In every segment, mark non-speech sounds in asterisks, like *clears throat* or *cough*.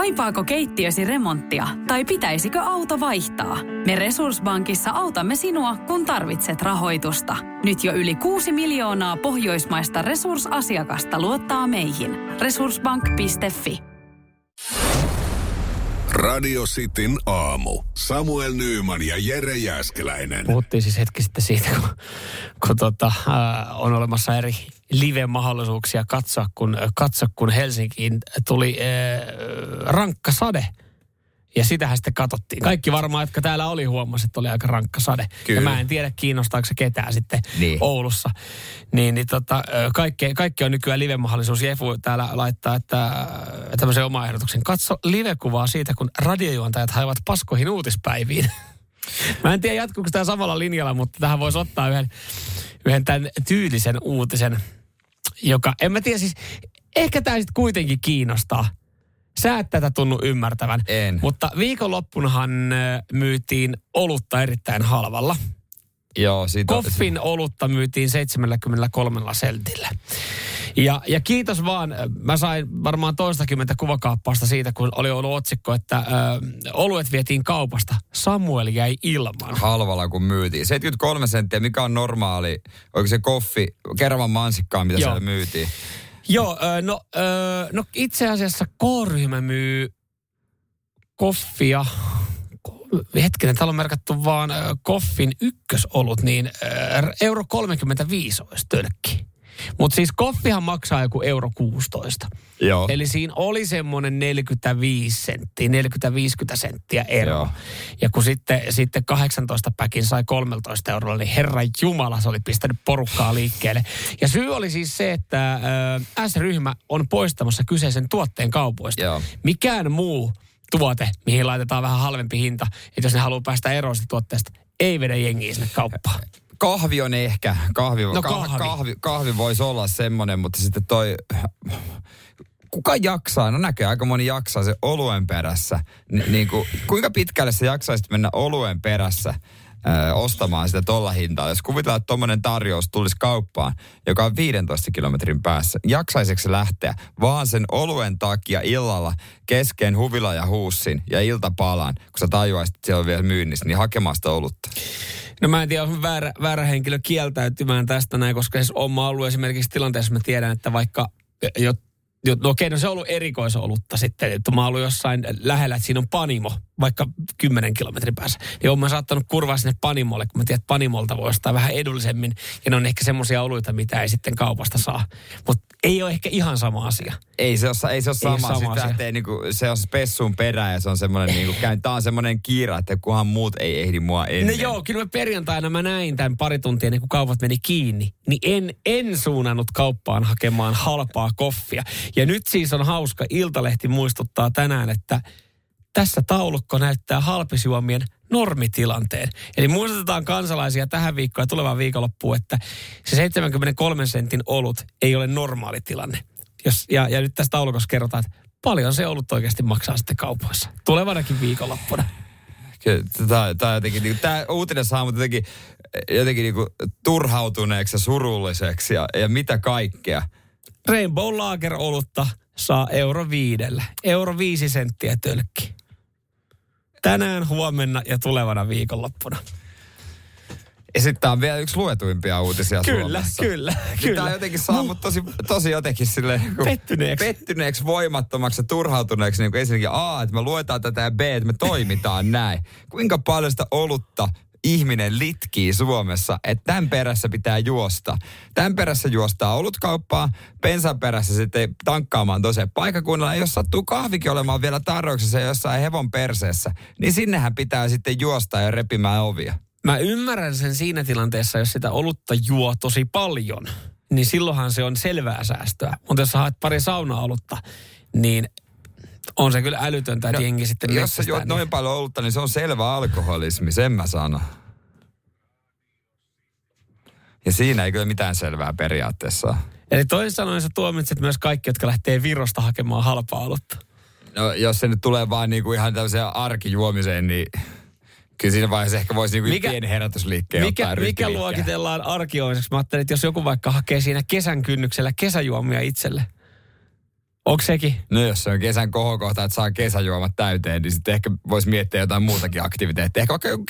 Kaipaako keittiösi remonttia tai pitäisikö auto vaihtaa? Me Resurssbankissa autamme sinua, kun tarvitset rahoitusta. Nyt jo yli 6 miljoonaa pohjoismaista resursasiakasta luottaa meihin. Resurssbank.fi Radio Cityn aamu. Samuel Nyyman ja Jere Jäskeläinen. Puhuttiin siis hetki sitten siitä, kun, kun tota, äh, on olemassa eri live-mahdollisuuksia katsoa, kun, katsoa, kun Helsinkiin tuli äh, rankka sade. Ja sitähän sitten katsottiin. Kaikki varmaan, jotka täällä oli, huomasi, että oli aika rankka sade. Kyllä. Ja mä en tiedä, kiinnostaako se ketään sitten Niin. Oulussa. Niin, niin tota, kaikki, kaikki on nykyään live-mahdollisuus. Jefu täällä laittaa, että tämmöisen oma ehdotuksen. Katso live-kuvaa siitä, kun radiojuontajat haivat paskoihin uutispäiviin. *laughs* Mä en tiedä, jatkuuko tämä samalla linjalla, mutta tähän voisi ottaa yhden, yhden tämän tyylisen uutisen, joka, en mä tiedä siis, ehkä tämä sitten kuitenkin kiinnostaa. Sä et tätä tunnu ymmärtävän. En. Mutta viikonloppunahan myytiin olutta erittäin halvalla. Joo, siitä Koffin olutta myytiin 73 sentillä. Ja, ja kiitos vaan, mä sain varmaan toistakymmentä kuvakaappausta siitä, kun oli ollut otsikko, että ö, oluet vietiin kaupasta. Samuel jäi ilman. halvalla kun myytiin. 73 senttiä, mikä on normaali, onko se koffi, kerman mansikkaa, mitä Joo. siellä myytiin? Joo, ö, no, ö, no itse asiassa K-ryhmä myy koffia. Hetkinen, täällä on merkattu vaan koffin ykkösolut, niin euro 35 olisi tölkki. Mutta siis koffihan maksaa joku euro 16. Joo. Eli siinä oli semmoinen 45 senttiä, 40-50 senttiä ero. Joo. Ja kun sitten, sitten 18 päkin sai 13 eurolla, niin herran jumala se oli pistänyt porukkaa liikkeelle. Ja syy oli siis se, että ö, S-ryhmä on poistamassa kyseisen tuotteen kaupoista. Joo. Mikään muu tuote, mihin laitetaan vähän halvempi hinta, että jos ne haluaa päästä eroon siitä tuotteesta, ei vedä jengiä sinne kauppaan. Kahvi on ehkä, kahvi, No kah- kahvi. kahvi, kahvi voisi olla semmoinen, mutta sitten toi, kuka jaksaa, no näkee aika moni jaksaa se oluen perässä. Ni, niin kuin, kuinka pitkälle sä jaksaisit mennä oluen perässä ostamaan sitä tolla hintaa? Jos kuvitellaan, että tuommoinen tarjous tulisi kauppaan, joka on 15 kilometrin päässä, jaksaisiko se lähteä vaan sen oluen takia illalla kesken huvila ja huussin ja iltapalaan, kun sä tajuaisit, että siellä on vielä myynnissä, niin hakemaan sitä olutta? No mä en tiedä, on väärä, väärä henkilö kieltäytymään tästä näin, koska siis on mä ollut esimerkiksi tilanteessa, mä tiedän, että vaikka jo, jo, no okei, no se on ollut erikoisolutta sitten, että mä oon ollut jossain lähellä, että siinä on panimo, vaikka 10 kilometrin päässä. Niin mä saattanut kurvaa sinne panimolle, kun mä tiedän, että panimolta voi ostaa vähän edullisemmin. Ja ne on ehkä semmoisia oluita, mitä ei sitten kaupasta saa. Mutta ei ole ehkä ihan sama asia. Ei se ole, ei se ole Ei sama. sama Sitten asia. lähtee niinku, se on spessuun perään ja se on semmoinen, niinku, käyn, tää on semmoinen kiira, että kunhan muut ei ehdi mua No ennen. joo, kyllä mä perjantaina mä näin tämän pari tuntia ennen kuin kaupat meni kiinni. Niin en, en suunnannut kauppaan hakemaan halpaa koffia. Ja nyt siis on hauska, Iltalehti muistuttaa tänään, että tässä taulukko näyttää halpisjuomien normitilanteen. Eli muistutetaan kansalaisia tähän viikkoon ja tulevaan viikonloppuun, että se 73 sentin olut ei ole normaali tilanne. Jos, ja, ja nyt tässä taulukossa kerrotaan, että paljon se olut oikeasti maksaa sitten kaupoissa. Tulevanakin viikonloppuna. Tämä, tämä, jotenkin, niinku, tämä uutinen saa mut jotenkin, jotenkin niinku, turhautuneeksi ja surulliseksi ja, ja mitä kaikkea. Rainbow Lager olutta saa euro viidellä. Euro viisi senttiä tölkki. Tänään, huomenna ja tulevana viikonloppuna. Ja sitten tämä on vielä yksi luetuimpia uutisia Kyllä, Suomessa. kyllä, Niin kyllä. Tämä jotenkin saa mut tosi, tosi jotenkin silleen... Niin Pettyneeksi. Pettyneeksi, voimattomaksi ja turhautuneeksi. Niin kuin ensinnäkin A, että me luetaan tätä ja B, että me toimitaan näin. Kuinka paljon sitä olutta ihminen litkii Suomessa, että tämän perässä pitää juosta. Tämän perässä juostaa olutkauppaa, bensan perässä sitten tankkaamaan toiseen paikakunnalla. Ja jos sattuu kahvikin olemaan vielä tarjouksessa jossain hevon perseessä, niin sinnehän pitää sitten juosta ja repimään ovia. Mä ymmärrän sen siinä tilanteessa, jos sitä olutta juo tosi paljon, niin silloinhan se on selvää säästöä. Mutta jos sä haet pari saunaolutta, niin on se kyllä älytöntä, että no, jengi sitten Jos sä juot noin paljon olutta, niin se on selvä alkoholismi, sen mä sanon. Ja siinä ei kyllä mitään selvää periaatteessa. Eli toisin sanoen sä tuomitset myös kaikki, jotka lähtee Virosta hakemaan halpaa olutta. No, jos se nyt tulee vaan niinku ihan tämmöiseen arkijuomiseen, niin kyllä siinä vaiheessa ehkä voisi niinku Mikä- pieni herätysliikkeen Mikä, ottaa mikä luokitellaan arkioimiseksi? Mä ajattelin, että jos joku vaikka hakee siinä kesän kynnyksellä kesäjuomia itselle. Onko sekin? No jos se on kesän kohokohta, että saa kesäjuomat täyteen, niin sitten ehkä voisi miettiä jotain muutakin aktiviteettia. Ehkä vaikka joku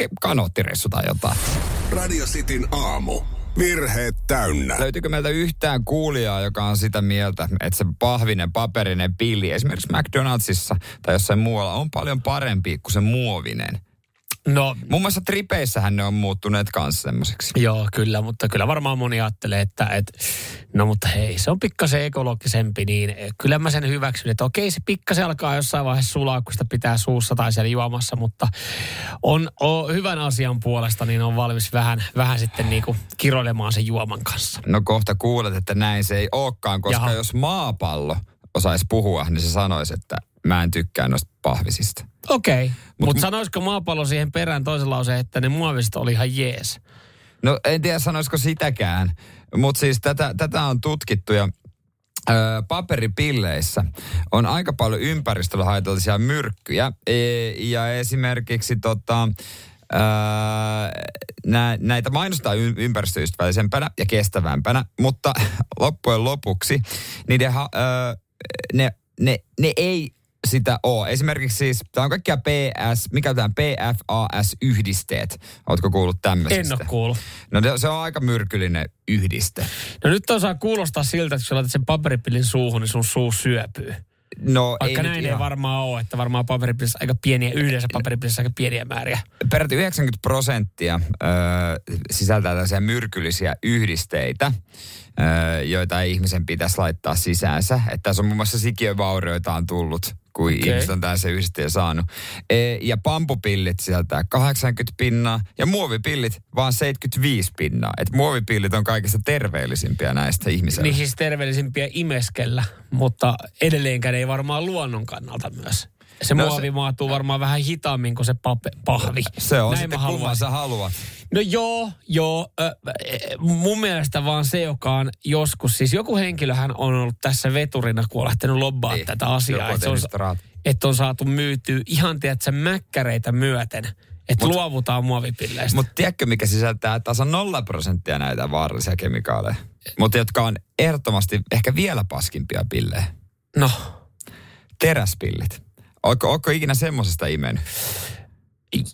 tai jotain. Radio Cityn aamu. Virheet täynnä. Löytyykö meiltä yhtään kuulijaa, joka on sitä mieltä, että se pahvinen paperinen pilli esimerkiksi McDonaldsissa tai jossain muualla on paljon parempi kuin se muovinen? No, Muun muassa tripeissähän ne on muuttuneet kanssa semmoiseksi. joo, kyllä, mutta kyllä varmaan moni ajattelee, että et, no mutta hei, se on pikkasen ekologisempi, niin kyllä mä sen hyväksyn, että okei, se pikkasen alkaa jossain vaiheessa sulaa, kun sitä pitää suussa tai siellä juomassa, mutta on, on hyvän asian puolesta, niin on valmis vähän, vähän sitten niinku kiroilemaan sen juoman kanssa. No kohta kuulet, että näin se ei olekaan, koska Jaha. jos maapallo osaisi puhua, niin se sanoisi, että mä en tykkää noista pahvisista. Okei, mutta Mut- sanoisiko maapallo siihen perään toisen lauseen, että ne muovista oli ihan jees? No en tiedä sanoisiko sitäkään, mutta siis tätä, tätä on tutkittu ja ö, paperipilleissä on aika paljon ympäristölle haitallisia myrkkyjä. E, ja esimerkiksi tota, ö, nä, näitä mainostaa ympäristöystävällisempänä ja kestävämpänä, mutta *laughs* loppujen lopuksi niiden, ha, ö, ne, ne, ne ei sitä ole. Esimerkiksi siis, tämä on kaikkia PS, mikä tämä PFAS-yhdisteet. Oletko kuullut tämmöisistä? En ole kuullut. No se- on aika myrkyllinen yhdiste. No nyt osaa kuulostaa siltä, että kun sä laitat sen paperipillin suuhun, niin sun suu syöpyy. No Vaikka ei näin ei varmaan ole, että varmaan paperipillissä aika pieniä, yhdessä paperipillissä aika pieniä määriä. Peräti 90 prosenttia ö, sisältää tällaisia myrkyllisiä yhdisteitä, ö, joita ei ihmisen pitäisi laittaa sisäänsä. Että tässä on muun muassa sikiövaurioita on tullut, kun Okei. ihmiset on tällaisen yhdisteen saanut. E, ja pampupillit sisältää 80 pinnaa ja muovipillit vaan 75 pinnaa. Et muovipillit on kaikista terveellisimpiä näistä ihmisille. Niin siis terveellisimpiä imeskellä, mutta edelleenkään ei varmaan luonnon kannalta myös. Se No no, se- muovi maatuu varmaan vähän hitaammin kuin se pape, pahvi. Se on Näin sitten kumman sä haluat. No joo, joo. Ö, mun mielestä vaan se, joka on joskus, siis joku henkilöhän on ollut tässä veturina, kun on lähtenyt lobbaa Niin, tätä asiaa. Että on, että on saatu myytyä ihan, tiedätkö, mäkkäreitä myöten. Että Mut- luovutaan muovipilleistä. Mutta tiedätkö, mikä sisältää tasan nolla prosenttia näitä vaarallisia kemikaaleja? Mutta jotka on ehdottomasti ehkä vielä paskimpia pillejä. no, Teräspillit. Ootko ikinä semmosesta imennyt?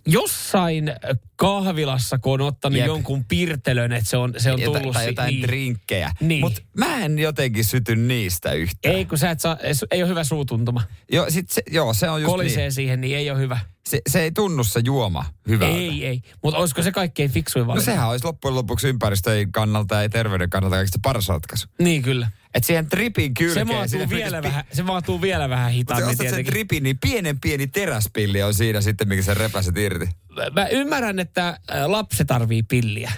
Jossain kahvilassa, kun on ottanut Jep. jonkun pirtelön, että se on, se on Jota- tullut... tai si- jotain niin. drinkkejä. Niin. Mutta mä en jotenkin syty niistä yhtään. Ei, kun sä et saa, ei ole hyvä suutuntuma. Joo, sit se, joo, se on just Kolisee niin. siihen, niin ei ole hyvä. Se, se ei tunnu se juoma hyvältä. Ei, ei. Mutta olisiko se kaikkein fiksuin No valinta? sehän olisi loppujen lopuksi ympäristön kannalta ja terveyden kannalta kaikista paras ratkaisu. Niin kyllä. Että siihen tripin Se kylkeen... maatuu, sinne vielä pitäisi- vähän, se maatuu vielä vähän Mutta hitaammin ostat sen tripin, niin pienen pieni teräspilli on siinä sitten, mikä sen repäset irti. Mä ymmärrän, että ä, lapsi tarvii pilliä.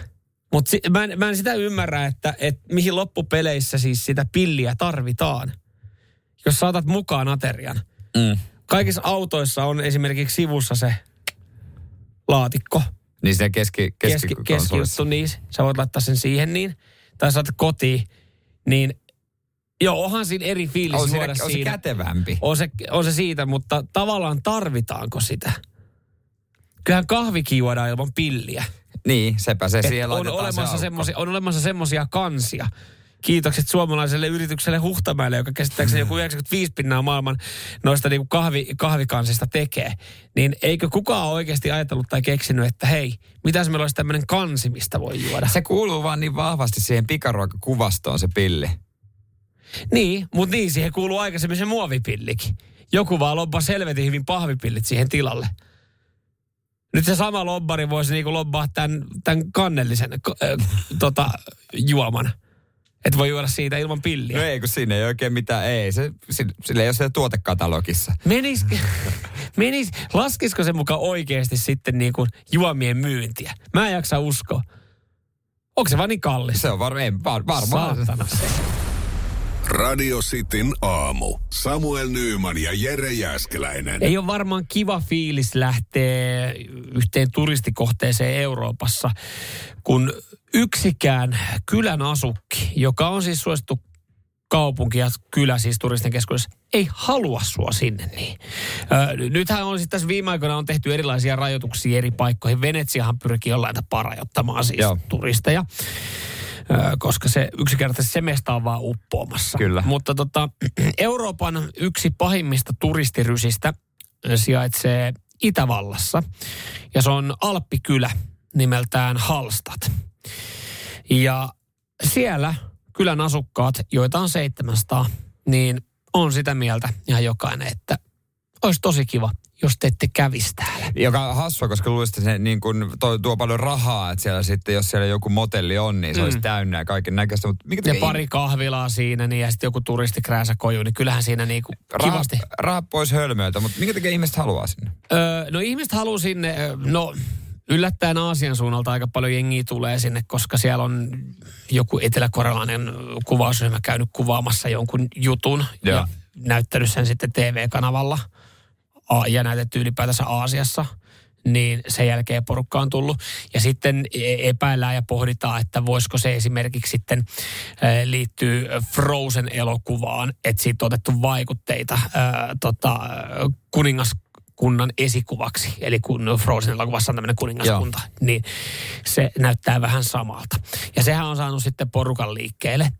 Mutta si- mä, en- mä en sitä ymmärrä, että et mihin loppupeleissä siis sitä pilliä tarvitaan. Jos saatat mukaan aterian. Mm. Kaikissa autoissa on esimerkiksi sivussa se laatikko. Niin siinä keski, keski, keski, keskijuttu, niin sä voit laittaa sen siihen niin. Tai saatat kotiin, niin joo, onhan siinä eri fiilis on, siinä, juoda on se siinä. kätevämpi. On se, on se siitä, mutta tavallaan tarvitaanko sitä? Kyllähän kahvikin juodaan ilman pilliä. Niin, sepä se Et siihen on, olemassa se semmosia, on olemassa semmoisia kansia. Kiitokset suomalaiselle yritykselle Huhtamäelle, joka käsittääkseni joku 95 pinnaa maailman noista niin kahvi, kahvikansista tekee. Niin eikö kukaan oikeasti ajatellut tai keksinyt, että hei, mitäs meillä olisi tämmöinen kansi, mistä voi juoda? Se kuuluu vaan niin vahvasti siihen pikaruokakuvastoon se pilli. Niin, mutta niin, siihen kuuluu aikaisemmin se muovipillikin. Joku vaan lobbaa selvetin hyvin pahvipillit siihen tilalle. Nyt se sama lobbari voisi niinku lobbaa tämän, tämän kannellisen äh, tota, juoman. Että voi juoda siitä ilman pilliä. No ei, kun siinä ei oikein mitään, ei. Se, sillä, ei ole siellä tuotekatalogissa. Menis, *laughs* menis, laskisiko se mukaan oikeasti sitten niin kuin juomien myyntiä? Mä en jaksa uskoa. Onko se vaan niin kallis? Se on var, ei, var, varmaan. Saatana se. Radio Cityn aamu. Samuel Nyyman ja Jere Jäskeläinen. Ei ole varmaan kiva fiilis lähteä yhteen turistikohteeseen Euroopassa, kun yksikään kylän asukki, joka on siis suosittu kaupunki ja kylä siis turisten keskuudessa, ei halua sua sinne niin. Ö, nythän on sitten tässä viime aikoina on tehty erilaisia rajoituksia eri paikkoihin. Venetsiahan pyrkii jollain tapaa rajoittamaan siis Joo. turisteja. ö, koska se yksinkertaisesti se mesta on vaan uppoamassa. Kyllä. Mutta tota, *clears throat* Euroopan yksi pahimmista turistirysistä sijaitsee Itävallassa. Ja se on Alppikylä nimeltään Halstat. Ja siellä kylän asukkaat, joita on 700, niin on sitä mieltä ihan jokainen, että olisi tosi kiva, jos te ette kävisi täällä. Joka on hassua, koska luulisin, että se niin kuin tuo, tuo paljon rahaa, että siellä sitten, jos siellä joku motelli on, niin se mm. olisi täynnä ja kaiken näköistä. Mutta mikä Ja takia pari kahvilaa siinä, niin ja sitten joku turistikrääsä koju, niin kyllähän siinä niinku rahat, kivasti. rahat pois hölmöiltä, mutta minkä takia ihmiset haluaa sinne? Öö, no ihmiset haluaa sinne, öö, no yllättäen Aasian suunnalta aika paljon jengiä tulee sinne, koska siellä on joku eteläkorealainen kuvausryhmä käynyt kuvaamassa jonkun jutun Joo. ja näyttänyt sen sitten TV-kanavalla ja näytetty ylipäätänsä Aasiassa niin sen jälkeen porukka on tullut. Ja sitten e- epäillään ja pohditaan, että voisiko se esimerkiksi sitten äh, liittyy Frozen-elokuvaan, että siitä on otettu vaikutteita äh, tota, äh, kuningaskunnan esikuvaksi. Eli kun Frozen-elokuvassa on tämmöinen kuningaskunta, Joo. niin se näyttää vähän samalta. Ja sehän on saanut sitten porukan liikkeelle.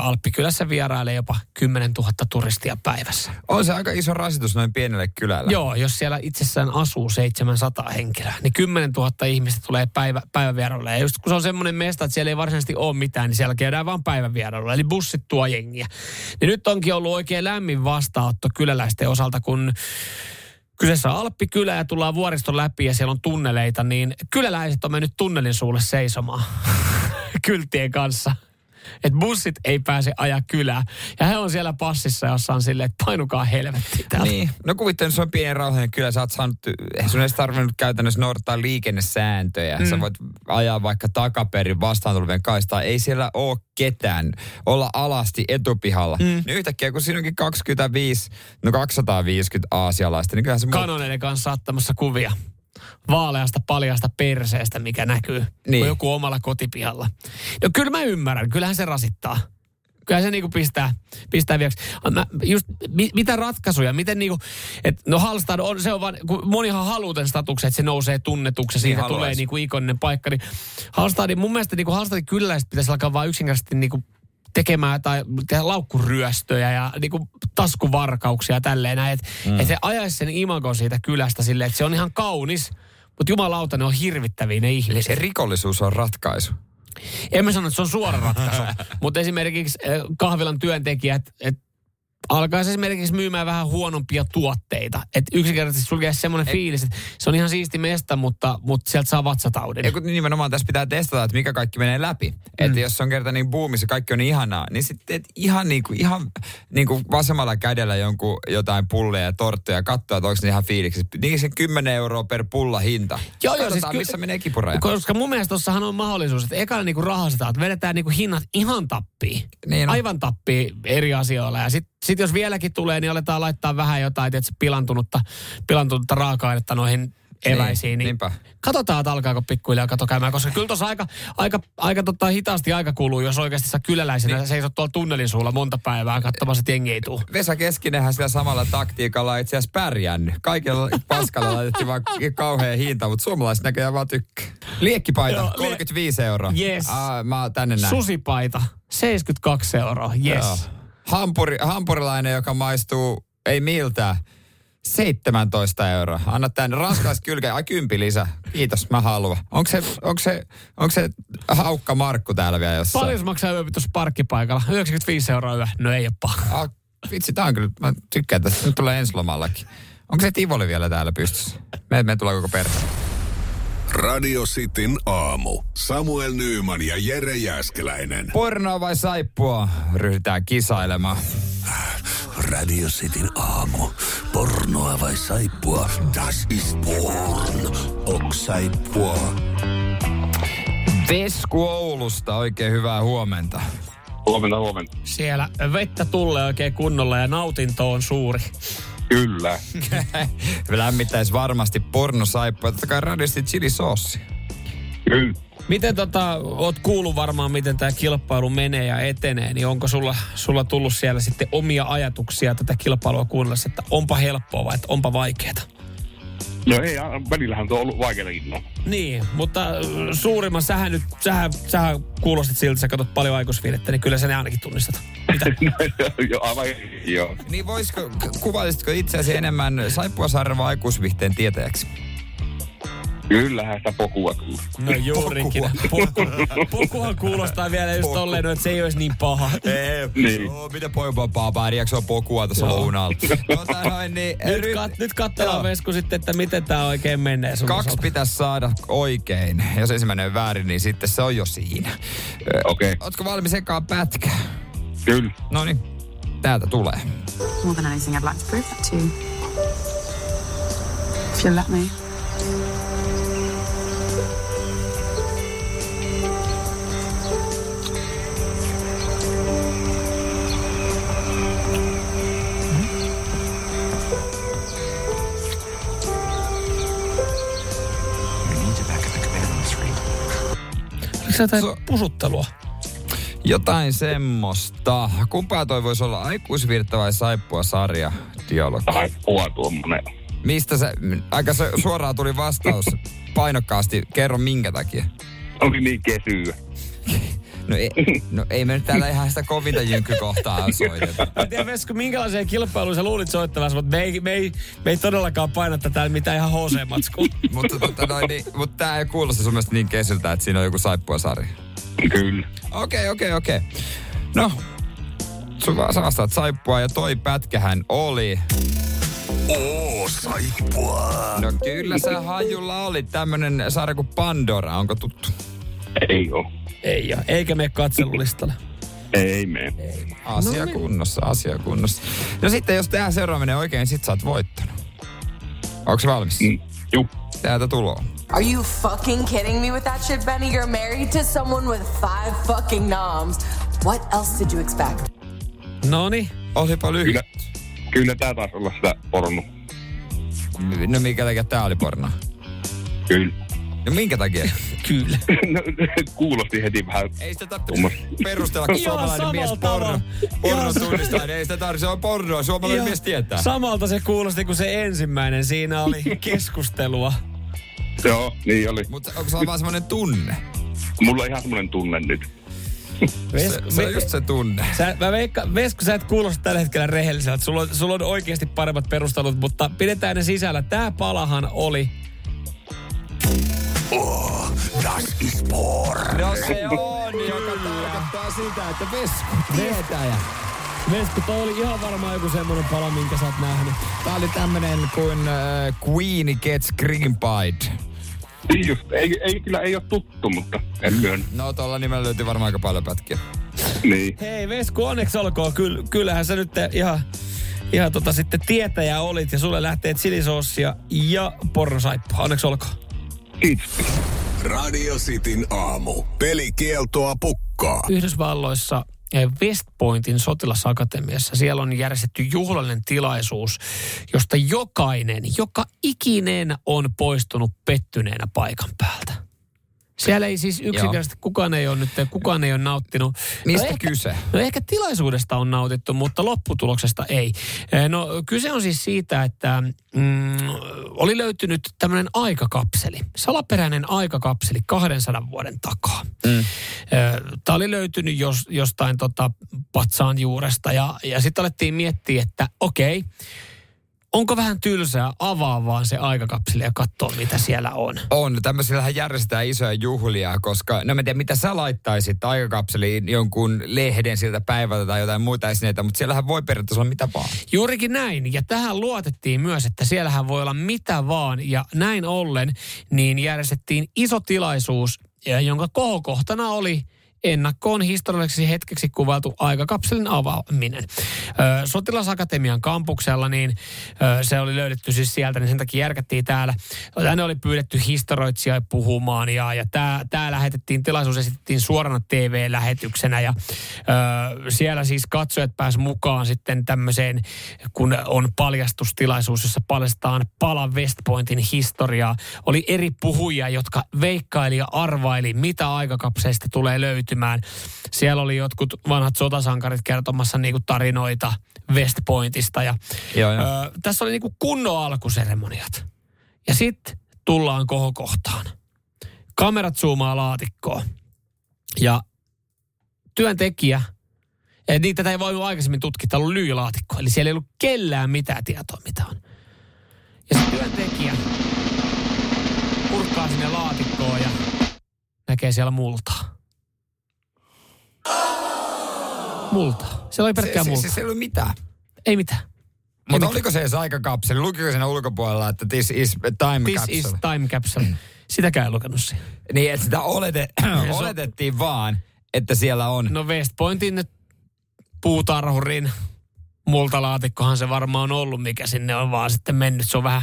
Alppikylässä vierailee jopa 10 000 turistia päivässä. On se aika iso rasitus noin pienelle kylälle. Joo, jos siellä itsessään asuu 700 henkilöä, niin 10 000 ihmistä tulee päivä, päivävierailulle. Ja just kun se on semmoinen mesta, että siellä ei varsinaisesti ole mitään, niin siellä käydään vaan päivävierailulla. Eli bussit tuo jengiä. Niin nyt onkin ollut oikein lämmin vastaanotto kyläläisten osalta, kun kyseessä on Alppikylä ja tullaan vuoriston läpi ja siellä on tunneleita, niin kyläläiset on mennyt tunnelin suulle seisomaan *laughs* kylttien kanssa. Että bussit ei pääse ajaa kylää. Ja he on siellä passissa, jossa on silleen, että painukaa helvetti täältä. Niin. No kuvittelen, että se on pieni rauhallinen kyllä. Sä oot saanut, ei sun edes tarvinnut käytännössä noudattaa liikennesääntöjä. Mm. Sä voit ajaa vaikka takaperin vastaan tulevien kaistaa. Ei siellä ole ketään. Olla alasti etupihalla. Mm. Niin yhtäkkiä, kun siinä onkin 25, no 250 aasialaista, niin kyllähän se... kanoneiden kanssa ottamassa kuvia vaaleasta paljasta perseestä, mikä näkyy niin. Niin. joku omalla kotipihalla. No kyllä mä ymmärrän, kyllähän se rasittaa. Kyllä se niinku pistää, pistää viaksi. Mä, just, mi, mitä ratkaisuja, miten niinku, että no Halstad on, se on vaan, kun monihan haluaa tämän statuksen, että se nousee tunnetuksi, siitä haluais. tulee niinku ikoninen paikka, niin Halstadin, mun mielestä niinku Halstadin kyläläiset pitäisi alkaa vaan yksinkertaisesti niinku tekemään tai tehdä laukkuryöstöjä ja niinku taskuvarkauksia ja tälleen näin. Että mm. et se ajaisi sen imagon siitä kylästä silleen, että se on ihan kaunis, mutta jumalauta, ne on hirvittäviä ne Eli ihmiset. se rikollisuus on ratkaisu. En mä sano, että se on suora ratkaisu, *laughs* mutta esimerkiksi eh, kahvilan työntekijät, että alkaisi esimerkiksi myymään vähän huonompia tuotteita. Että yksinkertaisesti jäisi semmoinen fiilis, että se on ihan siisti mesta, mutta, mutta sieltä saa vatsataudin. Ja kun nimenomaan tässä pitää testata, että mikä kaikki menee läpi. Mm. Että jos se on kerta niin boomissa, kaikki on niin ihanaa, niin sitten ihan, niinku, ihan niinku vasemmalla kädellä jonkun jotain pulleja ja torttuja ja katsoa, että onko ne ihan fiiliksi. Niin se 10 euroa per pulla hinta. Joo, joo, siis ky- missä menee kipuraja. Koska mun mielestä tossahan on mahdollisuus, että ekana niinku rahastetaan, että vedetään niinku hinnat ihan tappiin. Niin on. Aivan tappiin eri asioilla. Ja sitten sit jos vieläkin tulee, niin aletaan laittaa vähän jotain, että pilantunutta, pilantunutta raaka-ainetta noihin eväisiin. Niin, niinpä. katsotaan, että alkaako pikkuhiljaa kato käymään, koska kyllä tuossa aika, aika, aika tota hitaasti aika kuluu, jos oikeasti sä kyläläisenä niin. seisot tuolla tunnelin suulla monta päivää katsomassa, että jengi ei tuu. Vesa Keskinenhän sillä samalla taktiikalla itse asiassa pärjännyt. Kaikilla paskalla laitettiin vaan kauhea hinta, mutta suomalaiset näköjään vaan tykkää. Liekkipaita, Joo, lie- 35 euroa. Yes. Aa, mä tänne näin. Susipaita, 72 euroa, yes. Joo. Hampuri, hampurilainen, joka maistuu ei miltään. 17 euroa. Anna tän raskas kylkeä. Ai kympi lisää. Kiitos, mä haluan. Onko se, onko se, onko se haukka Markku täällä vielä jossain? Paljon maksaa yö tuossa parkkipaikalla? 95 euroa yö. No ei ole paha. Ah, vitsi, tää on kyllä, mä tykkään tästä. Nyt tulee ensi lomallakin. Onko se Tivoli vielä täällä pystyssä? Me, me tulee koko perhe. Radio Cityn aamu. Samuel Nyyman ja Jere Jäskeläinen. Pornoa vai saippua? Ryhdytään kisailemaan. Radio Cityn aamu. Pornoa vai saippua? Das ist porn. Ok saippua. Vesku Oulusta, oikein hyvää huomenta. Huomenta, huomenta. Siellä vettä tulee oikein kunnolla ja nautinto on suuri. Kyllä. *laughs* Lämmittäisi varmasti pornosaippua. Totta kai radiosti chili sossi. Kyllä. Miten tota, oot kuullut varmaan, miten tämä kilpailu menee ja etenee, niin onko sulla, sulla tullut siellä sitten omia ajatuksia tätä kilpailua kuunnellessa, että onpa helppoa vai että onpa vaikeaa? No ei, välillähän tuo on ollut vaikeakin. No. Niin, mutta äh, suurimman, sähän nyt, sähän, sähän kuulostit siltä, että sä katsot paljon aikuisviidettä, niin kyllä sä ne ainakin tunnistat. Mitä? *laughs* joo, aivan, joo. Niin voisiko, kuvailisitko itseäsi enemmän Saippuasarjan vai aikuisvihteen tietäjäksi? Kyllähän sitä pokua kyllä. No juurikin. Poku, pokuhan kuulostaa vielä just tolleen, no, että se ei olisi niin paha. Ei, Niin. oh, mitä poimpaa pärjääkö se on pokua tuossa Joo. lounalla? Tota noin, niin, Nyt, ry- kat, nyt katsellaan Joo. Vesku sitten, että miten tämä oikein menee sun Kaksi osalta. pitäisi saada oikein. Jos ensimmäinen on väärin, niin sitten se on jo siinä. Okei, okay. Ootko valmis ekaan pätkä? kyllä. No niin, täältä tulee. More than anything, I'd like to prove that to you. If you'll let me. Oliko se jotain So- pusuttelua? Jotain semmoista. Kumpaa toi voisi olla, aikuisvirta vai saippua sarja dialogi? Tai pua tuommoinen. Mistä se, aika se suoraan tuli vastaus *laughs* painokkaasti. Kerro minkä takia. Oli niin kesyä. No ei, no ei me nyt täällä ihan sitä kovinta jynkkykohtaa soiteta. Mä en tiedä, Vesku, minkälaiseen kilpailuun sä luulit soittavassa, mutta me ei, me ei, me ei todellakaan painata täällä mitään ihan HC-matskua. *laughs* mutta, tota noin, niin, mutta tää ei kuulosta sun mielestä niin kesyltä, että siinä on joku saippua sarja. Kyllä. Okei, okei, okei. No, sun vaan sä vastaat saippua ja toi pätkähän oli... Oo, saippua. No kyllä sä hajulla oli tämmönen sarja kuin Pandora, onko tuttu? Ei oo. ei ole, eikä mene katselulistalle. Ei mene. Asia kunnossa, asia kunnossa. No sitten jos tää seuraava menee oikein, niin sit sä oot voittanut. Onko se valmis? Mm. Juu. Täältä tuloa. Are you fucking kidding me with that shit, Benny? You're married to someone with five fucking noms. What else did you expect? Noni, Olipa lyhyt. Kyllä, kyllä tää taas olla sitä pornu. No minkä takia tää oli porno? Kyllä. No minkä takia? *laughs* kyllä. No, *laughs* kuulosti heti vähän Ei sitä tarvitse perustella, kun suomalainen mies porno, porno tunnistaa. niin Ei sitä tarvitse, se on pornoa. Suomalainen mies tietää. Samalta se kuulosti kuin se ensimmäinen. Siinä oli *laughs* keskustelua. Joo, niin oli. Mutta onko se vaan semmoinen tunne? Mulla on ihan semmonen tunne nyt. Se, se on just se tunne. Sä, mä veikka, Vesku, sä et kuulosta tällä hetkellä rehelliseltä. Sulla on, sulla on oikeasti paremmat perustelut, mutta pidetään ne sisällä. Tää palahan oli... Oh, das ist porn. No se on, joka tarkoittaa sitä, että vesku tietäjä. Vesku, toi oli ihan varmaan joku semmonen pala, minkä sä oot nähnyt. Tää oli tämmönen kuin äh, Queen Gets Greenpied. Niin just, ei, ei, kyllä ei ole tuttu, mutta en myönnä. No tuolla nimellä löytyy varmaan aika paljon pätkiä. Niin. Hei Vesku, onneksi olkoon. Kyll, kyllähän sä nyt ihan, ihan tota sitten tietäjä olit ja sulle lähtee chilisoossia ja pornosaippua. Onneksi olkoon. Kiitos. Radio Cityn aamu. Pelikieltoa pukkaa. Yhdysvalloissa eh, West Pointin sotilasakatemiassa siellä on järjestetty juhlallinen tilaisuus, josta jokainen, joka ikinen on poistunut pettyneenä paikan päältä. Siellä ei siis yksinkertaisesti kukaan ei ole nyt, kukaan ei ole nauttinut. Mistä ehkä, kyse? No ehkä tilaisuudesta on nautittu, mutta lopputuloksesta ei. Eh, No kyse on siis siitä, että mm, oli löytynyt tämmöinen aikakapseli. Salaperäinen aikakapseli 200 vuoden takaa. Mm. Tämä oli löytynyt jos, jostain tota patsaan juuresta ja, ja sitten alettiin miettiä, että okei, onko vähän tylsää avaa vaan se aikakapseli ja katsoa mitä siellä on. On. Tämmöisillähän järjestetään isoja juhlia, koska no mä en tiedä, mitä sä laittaisit aikakapseliin jonkun lehden siltä päivältä tai jotain muita esineitä, mutta siellähän voi periaatteessa olla mitä vaan. Juurikin näin. Ja tähän luotettiin myös, että siellähän voi olla mitä vaan. Ja näin ollen niin järjestettiin iso tilaisuus, jonka kohokohtana oli ennakkoon historialliseksi hetkeksi kuvailtu aikakapselin avaaminen. Sotilasakatemian kampuksella, niin se oli löydetty siis sieltä, niin sen takia järkättiin täällä. Tänne oli pyydetty historioitsija puhumaan ja, ja tämä tää lähetettiin, tilaisuus esitettiin suorana TV-lähetyksenä ja ö, siellä siis katsojat pääs mukaan sitten tämmöiseen, kun on paljastustilaisuus, jossa paljastetaan pala West Pointin historiaa. Oli eri puhujia, jotka veikkaili ja arvaili, mitä aikakapseista tulee löytymään. Siellä oli jotkut vanhat sotasankarit kertomassa niinku tarinoita West Pointista ja Joo, joo. Ö, tässä oli niinku kunnon alkuseremoniat. Ja sitten tullaan kohokohtaan. Kamerat zoomaa laatikkoon. Ja työntekijä, ja niitä tätä ei voinut aikaisemmin tutkia, ollut lyylaatikko. Eli siellä ei ollut kellään mitään tietoa, mitä on. Ja se työntekijä kurkkaa sinne laatikkoon ja näkee siellä multaa. Multaa. Siellä oli pelkkää se, se, multaa. se, se ei ollut mitään. Ei mitään. Mutta oliko se edes aikakapseli? Lukiko siinä ulkopuolella, että this is time This capsule? is time capsule. Sitäkään ei lukenut siihen. Niin, että sitä olete, *clears throat* oletettiin vaan, että siellä on. No West Pointin puutarhurin multalaatikkohan se varmaan on ollut, mikä sinne on vaan sitten mennyt. Se on vähän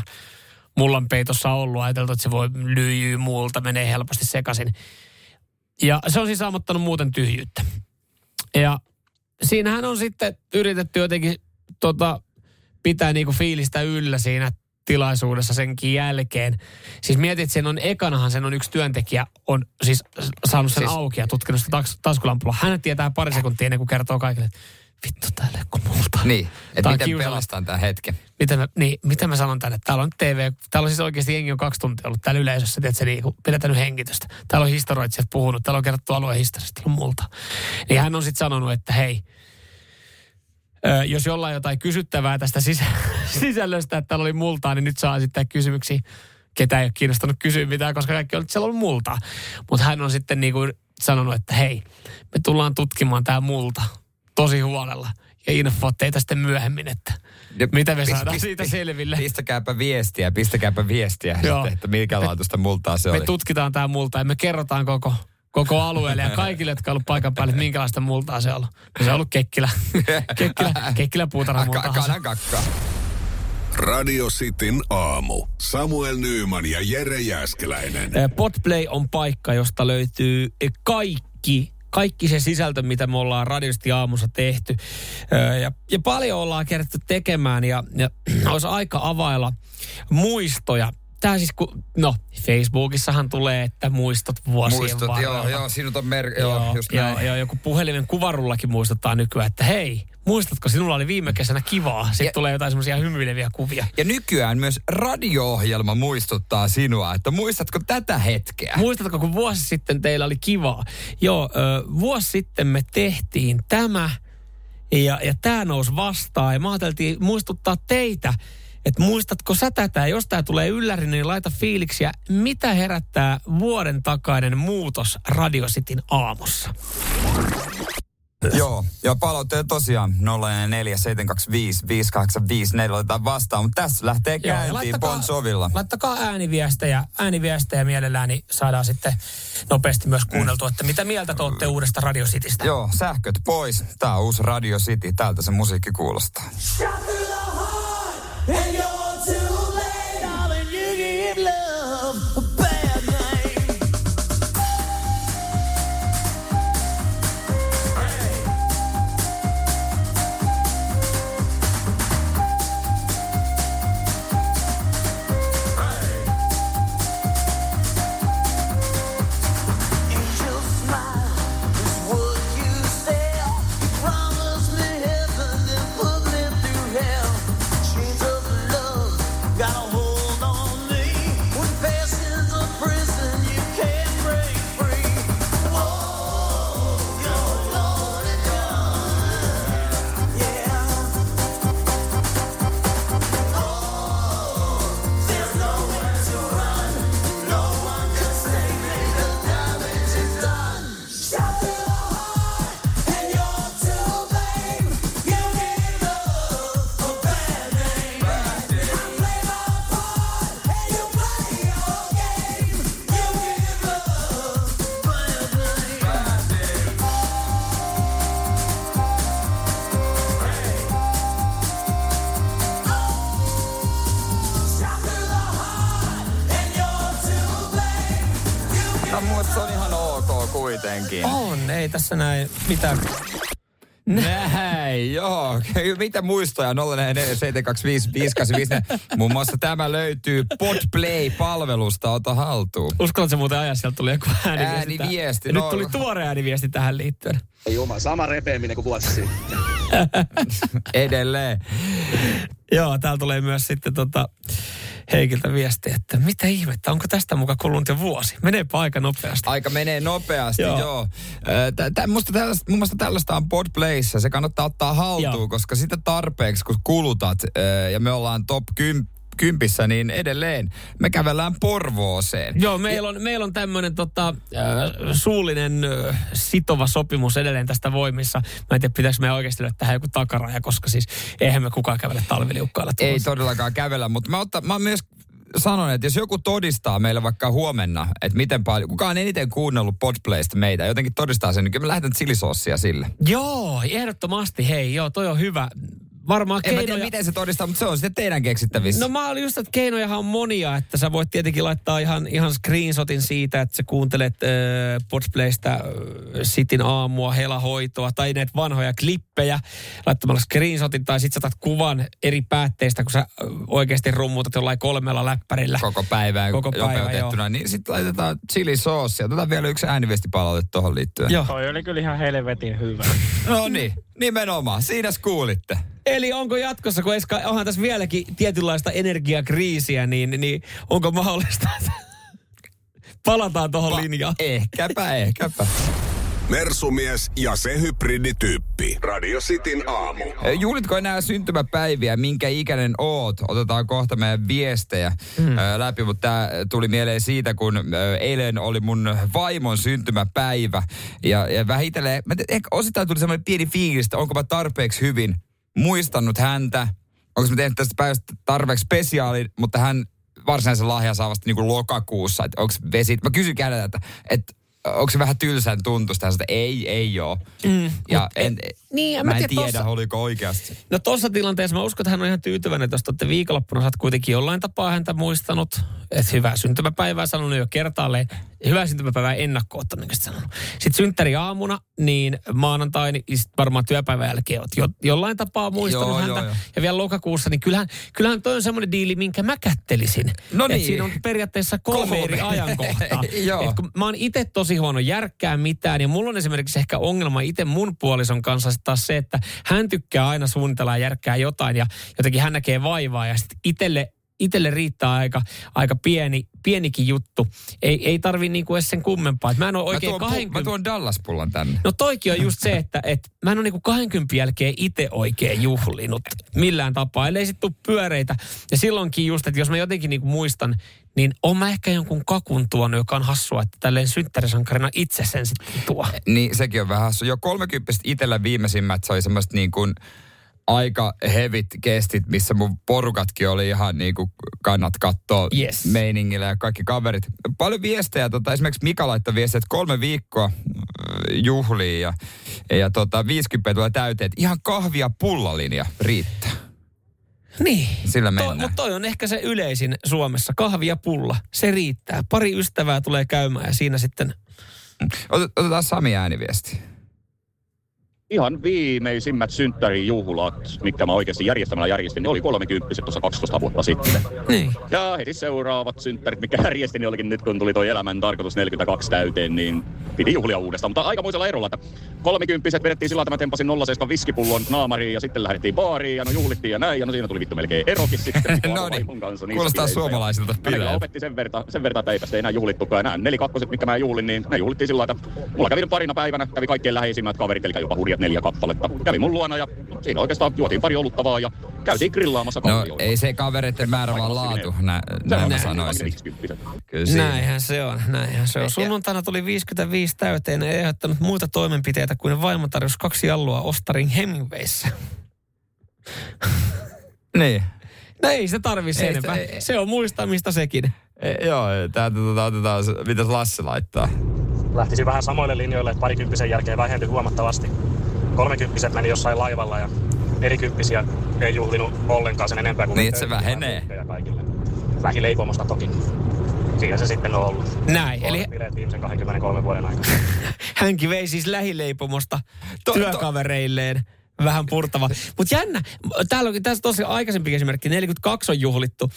mullan peitossa ollut. Ajateltu, että se voi lyijyä muulta, menee helposti sekaisin. Ja se on siis saamottanut muuten tyhjyyttä. Ja siinähän on sitten yritetty jotenkin tota, pitää niinku fiilistä yllä siinä tilaisuudessa senkin jälkeen. Siis mietit, sen on ekanahan sen on yksi työntekijä on siis saanut sen Siis- auki ja tutkinut sitä taks, taskulampulla. Hän tietää pari sekuntia ennen kuin kertoo kaikille, että vittu ole kuin multa. Niin, että miten kiusallista. pelastan tämän hetken. Miten mä, niin, miten mä sanon tänne? Täällä on TV, täällä on siis oikeasti jengi on kaksi tuntia ollut täällä yleisössä, että se niinku pidetään hengitystä. Täällä on historioitsijat puhunut, täällä on kerrottu alueen historiasta, täällä on multa. Niin hän on sitten sanonut, että hei, ö, jos jollain jotain kysyttävää tästä sisä, *laughs* sisällöstä, että täällä oli multaa, niin nyt saa esittää kysymyksiä. Ketä ei ole kiinnostanut kysyä mitään, koska kaikki on, siellä on multaa. Mutta hän on sitten niinku sanonut, että hei, me tullaan tutkimaan tämä multa tosi huolella. Ja info teitä sitten myöhemmin, että Ja mitä me pist- saadaan pist- siitä selville. Pistäkääpä viestiä, pistäkääpä viestiä, Joo. sitten, että mikä laatusta multaa se Me oli. tutkitaan tämä multa ja me kerrotaan koko, koko alueelle ja kaikille, jotka on ollut paikan päällä, että minkälaista multaa se on ollut. Se on ollut kekkilä, *laughs* kekkilä, kekkilä puutarhamulta. Ka- kanan kakkaa. Radio Cityn aamu. Samuel Nyyman ja Jere Jäskeläinen. Eh, Podplay on paikka, josta löytyy kaikki, kaikki se sisältö, mitä me ollaan radiosti aamussa tehty. Eh, Ja, ja paljon ollaan kerätty tekemään ja, ja *clears throat* olisi aika availla muistoja. Tämä siis, kun, no Facebookissahan tulee, että muistot vuosien Muistot, varrelta. joo, joo, sinut on mer... Joo, just näin. joo, joo, joku puhelimen kuvarullakin muistuttaa nykyään, että hei, muistatko, sinulla oli viime kesänä kivaa. Sitten Ja- tulee jotain semmoisia hymyileviä kuvia. Ja nykyään myös radio-ohjelma muistuttaa sinua, että muistatko tätä hetkeä? Muistatko, kun vuosi sitten teillä oli kivaa? Joo, vuosi sitten me tehtiin tämä ja, ja tämä nousi vastaan. Ja me ajateltiin muistuttaa teitä, että muistatko sä tätä? Jos tämä tulee ylläri, niin laita fiiliksiä. Mitä herättää vuoden takainen muutos Radio Cityn aamussa? Joo, ja palautteet tosiaan 044 725 5854 otetaan vastaan, mutta tässä lähtee Joo, käyntiin Bon Jovilla. laittakaa ääniviestejä, ääniviestejä mielellään, niin saadaan sitten nopeasti myös kuunneltua, että mitä mieltä te olette uudesta Radio Citystä. Joo, sähköt pois. Tää on uusi Radio City. Täältä se musiikki kuulostaa. Tässä näin mitään. Näin, joo. Mitä muistoja 047255854? Muun muassa tämä löytyy Podplay-palvelusta. Ota haltuun. Uskallatko muuten ajaa, sieltä tuli joku ääniviesti. Ääniviesti, no- Nyt tuli tuore ääniviesti tähän liittyen. Jumala, sama repeäminen kuin vuosi sitten. *laughs* Edelleen. Joo, täällä tulee myös sitten tota, Heikiltä viesti, että mitä ihmettä, onko tästä mukaan kulunut jo vuosi? Meneepä aika nopeasti. Aika menee nopeasti, Joo. joo. Tä, tä, musta tällaista, mun mielestä tällaista on Podplayssa. Se kannattaa ottaa haltuun, Joo. koska sitä tarpeeksi, kun kulutat ö, ja me ollaan top 10 kympissä, niin edelleen me kävellään Porvooseen. Joo, meillä on, meillä on tämmöinen tota, äh, suullinen äh, sitova sopimus edelleen tästä voimissa. Mä en tiedä, pitäisikö me oikeasti löydä tähän joku takaraja, koska siis eihän me kukaan kävele talviliukkailla. Ei todellakaan kävellä, mutta mä, otta, mä myös sanon, että jos joku todistaa meille vaikka huomenna, että miten paljon, kuka on eniten kuunnellut Podplaysta meitä, jotenkin todistaa sen, niin kyllä mä lähetän chilisossia sille. Joo, ehdottomasti, hei, joo, toi on hyvä. Varmaan En mä keinoja... tiedä, miten se todistaa, mutta se on sitten teidän keksittävissä. No mä olin just, että keinojahan on monia, että sä voit tietenkin laittaa ihan, ihan screenshotin siitä, että sä kuuntelet äh, Podsplaystä äh, Sitin aamua, helahoitoa tai näitä vanhoja klippejä laittamalla screenshotin tai sit sä otat kuvan eri päätteistä, kun sä äh, oikeasti rummutat jollain kolmella läppärillä. koko päivää Koko päivä, nopeutettuna, niin sitten laitetaan chilisoosia. Otetaan vielä yksi ääniviestipalaute tuohon liittyen. Joo. Toi oli kyllä ihan helvetin hyvä. *laughs* No niin, nimenomaan. Siinä kuulitte. Eli onko jatkossa, kun Eska, onhan tässä vieläkin tietynlaista energiakriisiä, niin, niin onko mahdollista, että palataan tuohon linjaan? Ehkäpä, ehkäpä. Mersumies ja se hybridityyppi. Radio Cityn aamu. Juhlitko enää syntymäpäiviä? Minkä ikäinen oot? Otetaan kohta meidän viestejä mm. läpi, mutta tämä tuli mieleen siitä, kun eilen oli mun vaimon syntymäpäivä. Ja, ja vähitellen, mä te, ehkä osittain tuli semmoinen pieni fiilis, että onko mä tarpeeksi hyvin muistanut häntä. Onko mä tehnyt tästä päivästä tarpeeksi spesiaalin, mutta hän varsinaisen lahjan saa vasta niin kuin lokakuussa. Että onko vesi, mä kysyn häneltä, että, että onko se vähän tylsän tuntusta? Hän sanoi, että ei, ei oo. Mm, ja en, niin, en mä mä en tiedä, tiedä, tossa- oliko oikeasti. No tuossa tilanteessa mä uskon, että hän on ihan tyytyväinen, että jos te olette viikonloppuna, sä oot kuitenkin jollain tapaa häntä muistanut, että hyvää syntymäpäivää sanonut jo kertaalleen. Hyvää syntymäpäivää ennakko ottanut, niin sanonut. Sitten synttäri aamuna, niin maanantai, niin sit varmaan työpäivän jälkeen oot jo, jollain tapaa muistanut Joo, häntä. joo, joo. Ja vielä lokakuussa, niin kyllähän, kyllähän toi on semmoinen diili, minkä mä kättelisin. No Et niin. siinä on periaatteessa kolme, Kolme. eri ajankohtaa. *laughs* Et kun mä oon itse tosi huono järkkää mitään, ja mulla on esimerkiksi ehkä ongelma itse mun puolison kanssa taas se, että hän tykkää aina suunnitella ja järkkää jotain, ja jotenkin hän näkee vaivaa, ja sitten itelle itelle riittää aika, aika pieni, pienikin juttu. Ei, ei tarvi niinku edes sen kummempaa. Et mä en ole Mä oikein tuon, pu- 20... mä tuon Dallas-pullan tänne. No toikin on just se, että et mä en ole niinku 20 jälkeen itse oikein juhlinut millään tapaa, ellei sit tuu pyöreitä. Ja silloinkin just, että jos mä jotenkin niinku muistan, niin on mä ehkä jonkun kakun tuonut, joka on hassua, että tälleen synttärisankarina itse sen sitten tuo. Niin sekin on vähän hassu. Jo 30 itsellä viimeisimmät, se oli semmoista niin kuin aika hevit kestit, missä mun porukatkin oli ihan niin kuin kannat katsoa Yes. meiningillä ja kaikki kaverit. Paljon viestejä, tota, esimerkiksi Mika laittoi viestiä, että kolme viikkoa äh, juhliin ja, ja tota, 50 tulee täyteen, että ihan kahvia pullalinja riittää. Niin. Sillä mennään. mutta toi on ehkä se yleisin Suomessa. Kahvi ja pulla. Se riittää. Pari ystävää tulee käymään ja siinä sitten... Ot- Otetaan Sami ääniviesti. Ihan viimeisimmät synttärijuhlat, mitkä mä oikeasti järjestämällä järjestin, ne oli 30 tuossa 12 vuotta sitten. Niin. Ja heti seuraavat synttärit, mikä järjestin, niin olikin nyt kun tuli tuo elämän tarkoitus 42 täyteen, niin piti juhlia uudestaan. Mutta aikamoisella erolla, että 30 vedettiin sillä, että mä tempasin 07 viskipullon naamariin ja sitten lähdettiin baariin ja no juhlittiin ja näin. Ja no siinä tuli vittu melkein erokin sitten. *laughs* No niin. kanssa niissä Kuulostaa. Ja suomalaisilta bileiltä. opetti sen verran, sen verran, että eipä sitä enää juhlittukaan. Ja nämä nelikakkoset, mitkä mä juhlin, niin ne juhlittiin sillä että mulla kävi parina päivänä, kävi kaikkien läheisimmät kaverit, eli jopa hurjat neljä kappaletta. Kävi mun luona ja siinä oikeastaan juotiin pari oluttavaa ja käytiin grillaamassa No ei se kavereiden määrä vaan laatu, nä, näin mä sanoisin. Kyllä siinä. Näinhän se on, näinhän se on. Sunnuntaina tuli 55 täyteen, ei ehdottanut muita toimenpiteitä kuin vaimo tarjosi kaksi jallua Ostarin Hemingwayssä. *laughs* Niin. No ei se tarvi Ei sen se- enempää. ei- Se on muistamista sekin. E, joo, täältä tota, otetaan, mitäs Lasse laittaa? Lähtisi vähän samoille linjoille, että parikymppisen jälkeen vähentyi huomattavasti. Kolmekymppiset meni jossain laivalla ja nelikymppisiä ei juhlinut ollenkaan sen enempää kuin... Niin, että se vähenee. Kaikille. Lähileipomosta toki. Siinä se sitten on ollut. Näin, eli Eli... Bileet viimeisen 23 vuoden aikana. *laughs* hänkin vei siis lähileipomosta To- to- työkavereilleen vähän purtava. Mutta jännä, täällä on tässä tosi aikaisempi esimerkki, 42 on juhlittu,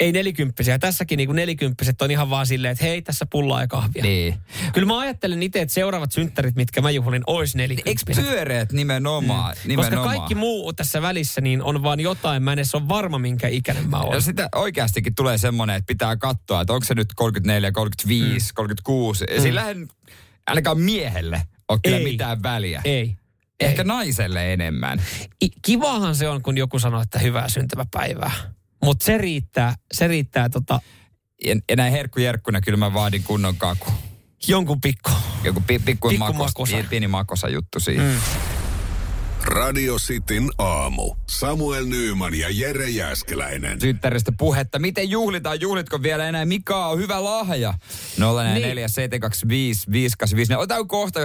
ei nelikymppisiä. Tässäkin niinku nelikymppiset on ihan vaan silleen, että hei, tässä pullaa ja kahvia. Niin. Kyllä mä ajattelen itse, että seuraavat synttärit, mitkä mä juhlin, ois Eikö nelikymppiset. pyöreät nimenomaan? Koska nimenomaan. kaikki muu tässä välissä niin on vaan jotain, mä en edes ole varma, minkä ikäinen mä Ja oon. sitä oikeastikin tulee semmoinen, että pitää katsoa, että onko se nyt 34, 35, mm. 36. Ja sillä ei ainakaan miehelle ole kyllä Ei. mitään väliä. Ei. Ehkä ei. naiselle enemmän. I- Kivahan se on, kun joku sanoo, että hyvää syntymäpäivää. Mutta se riittää, se riittää tota, Ja, ja näin herkkujerkkuna kyllä mä vaadin kunnon kaku. jonkun pikku. Joku pi, pikku, Pikku makos, makosa. pieni, makosa juttu siinä. Mm. Radio Cityn aamu. Samuel Nyyman ja Jere Jäskeläinen. Synttäristä puhetta. Miten juhlitaan? Juhlitko vielä enää? Mikä on hyvä lahja? 044 725 585. Otetaan kohta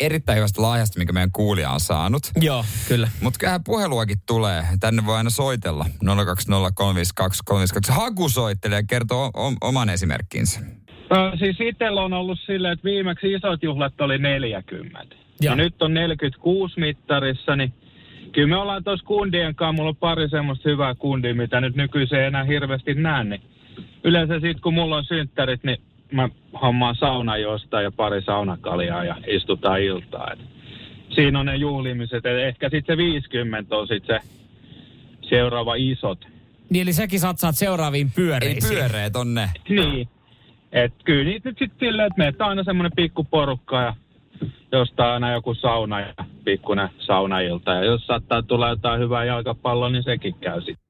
erittäin hyvästä lahjasta, minkä meidän kuulija on saanut. Joo, kyllä. Mutta kyllähän puheluakin tulee. Tänne voi aina soitella. 020352352. Haku soittelee ja kertoo o- oman esimerkkinsä. No, siis itsellä on ollut silleen, että viimeksi isot juhlat oli 40. Joo. Ja nyt on 46 mittarissa, niin kyllä me ollaan tuossa kundien kanssa, mulla on pari semmoista hyvää kundia, mitä nyt nykyisin ei enää hirveästi näe, niin yleensä sitten kun mulla on synttärit, niin mä hommaan sauna jostain ja pari saunakaljaa ja istutaan iltaa. Et siinä on ne juhlimiset, et ehkä sitten se 50 on sitten se seuraava isot. Niin eli säkin satsaat seuraaviin Ei pyöreisiin. pyöreät on ne. Niin. Et kyllä niitä nyt sitten silleen, että meitä on aina semmoinen pikku porukka ja jostain aina joku sauna ja pikkuinen saunailta. Ja jos saattaa tulla jotain hyvää jalkapalloa, niin sekin käy sitten.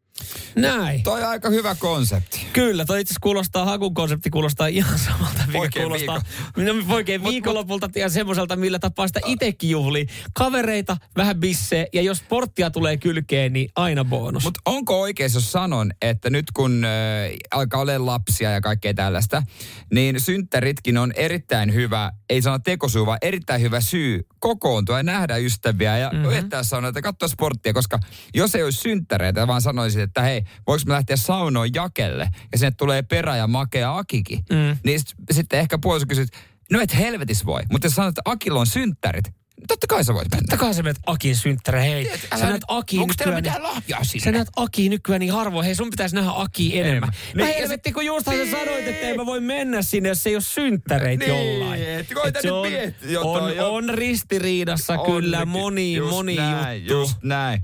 Näin. Toi on aika hyvä konsepti. Kyllä, toi itse kuulostaa, hakun konsepti kuulostaa ihan samalta, mikä Poikien kuulostaa no, poikien viikonlopulta ja semmoiselta, millä tapaa sitä itsekin juhlii. Kavereita, vähän bissejä ja jos sporttia tulee kylkeen, niin aina bonus. Mutta onko oikein, jos sanon, että nyt kun äh, alkaa olla lapsia ja kaikkea tällaista, niin synttäritkin on erittäin hyvä, ei sano tekosyy, vaan erittäin hyvä syy kokoontua ja nähdä ystäviä ja mm-hmm. viettää sanoa, että katsoa sporttia, koska jos ei olisi synttäreitä, vaan sanoisit, että hei, voiko me lähteä saunoon jakelle ja sinne tulee perä ja makea Akikin, mm. niin sit, sitten ehkä puoliso kysyt, no et helvetis voi, mutta jos sanot, että Akilla on synttärit, niin totta kai sä voit mennä. Totta kai sä menet Akin synttärä, hei. älä Sä näet Aki onks teillä nykyään. mitään lahjaa sinne? Sä näet Aki nykyään niin harvoin. Hei, sun pitäisi nähdä Aki enemmän. Niin, Mä ja helvetti, kun justhan sä sanoit, että en mä voi mennä sinne, jos ei ole synttäreitä Niin, jollain. et koita Et se on, jotain, on, jo- on ristiriidassa kyllä Onnekin. moni, Just moni juttu. Just näin.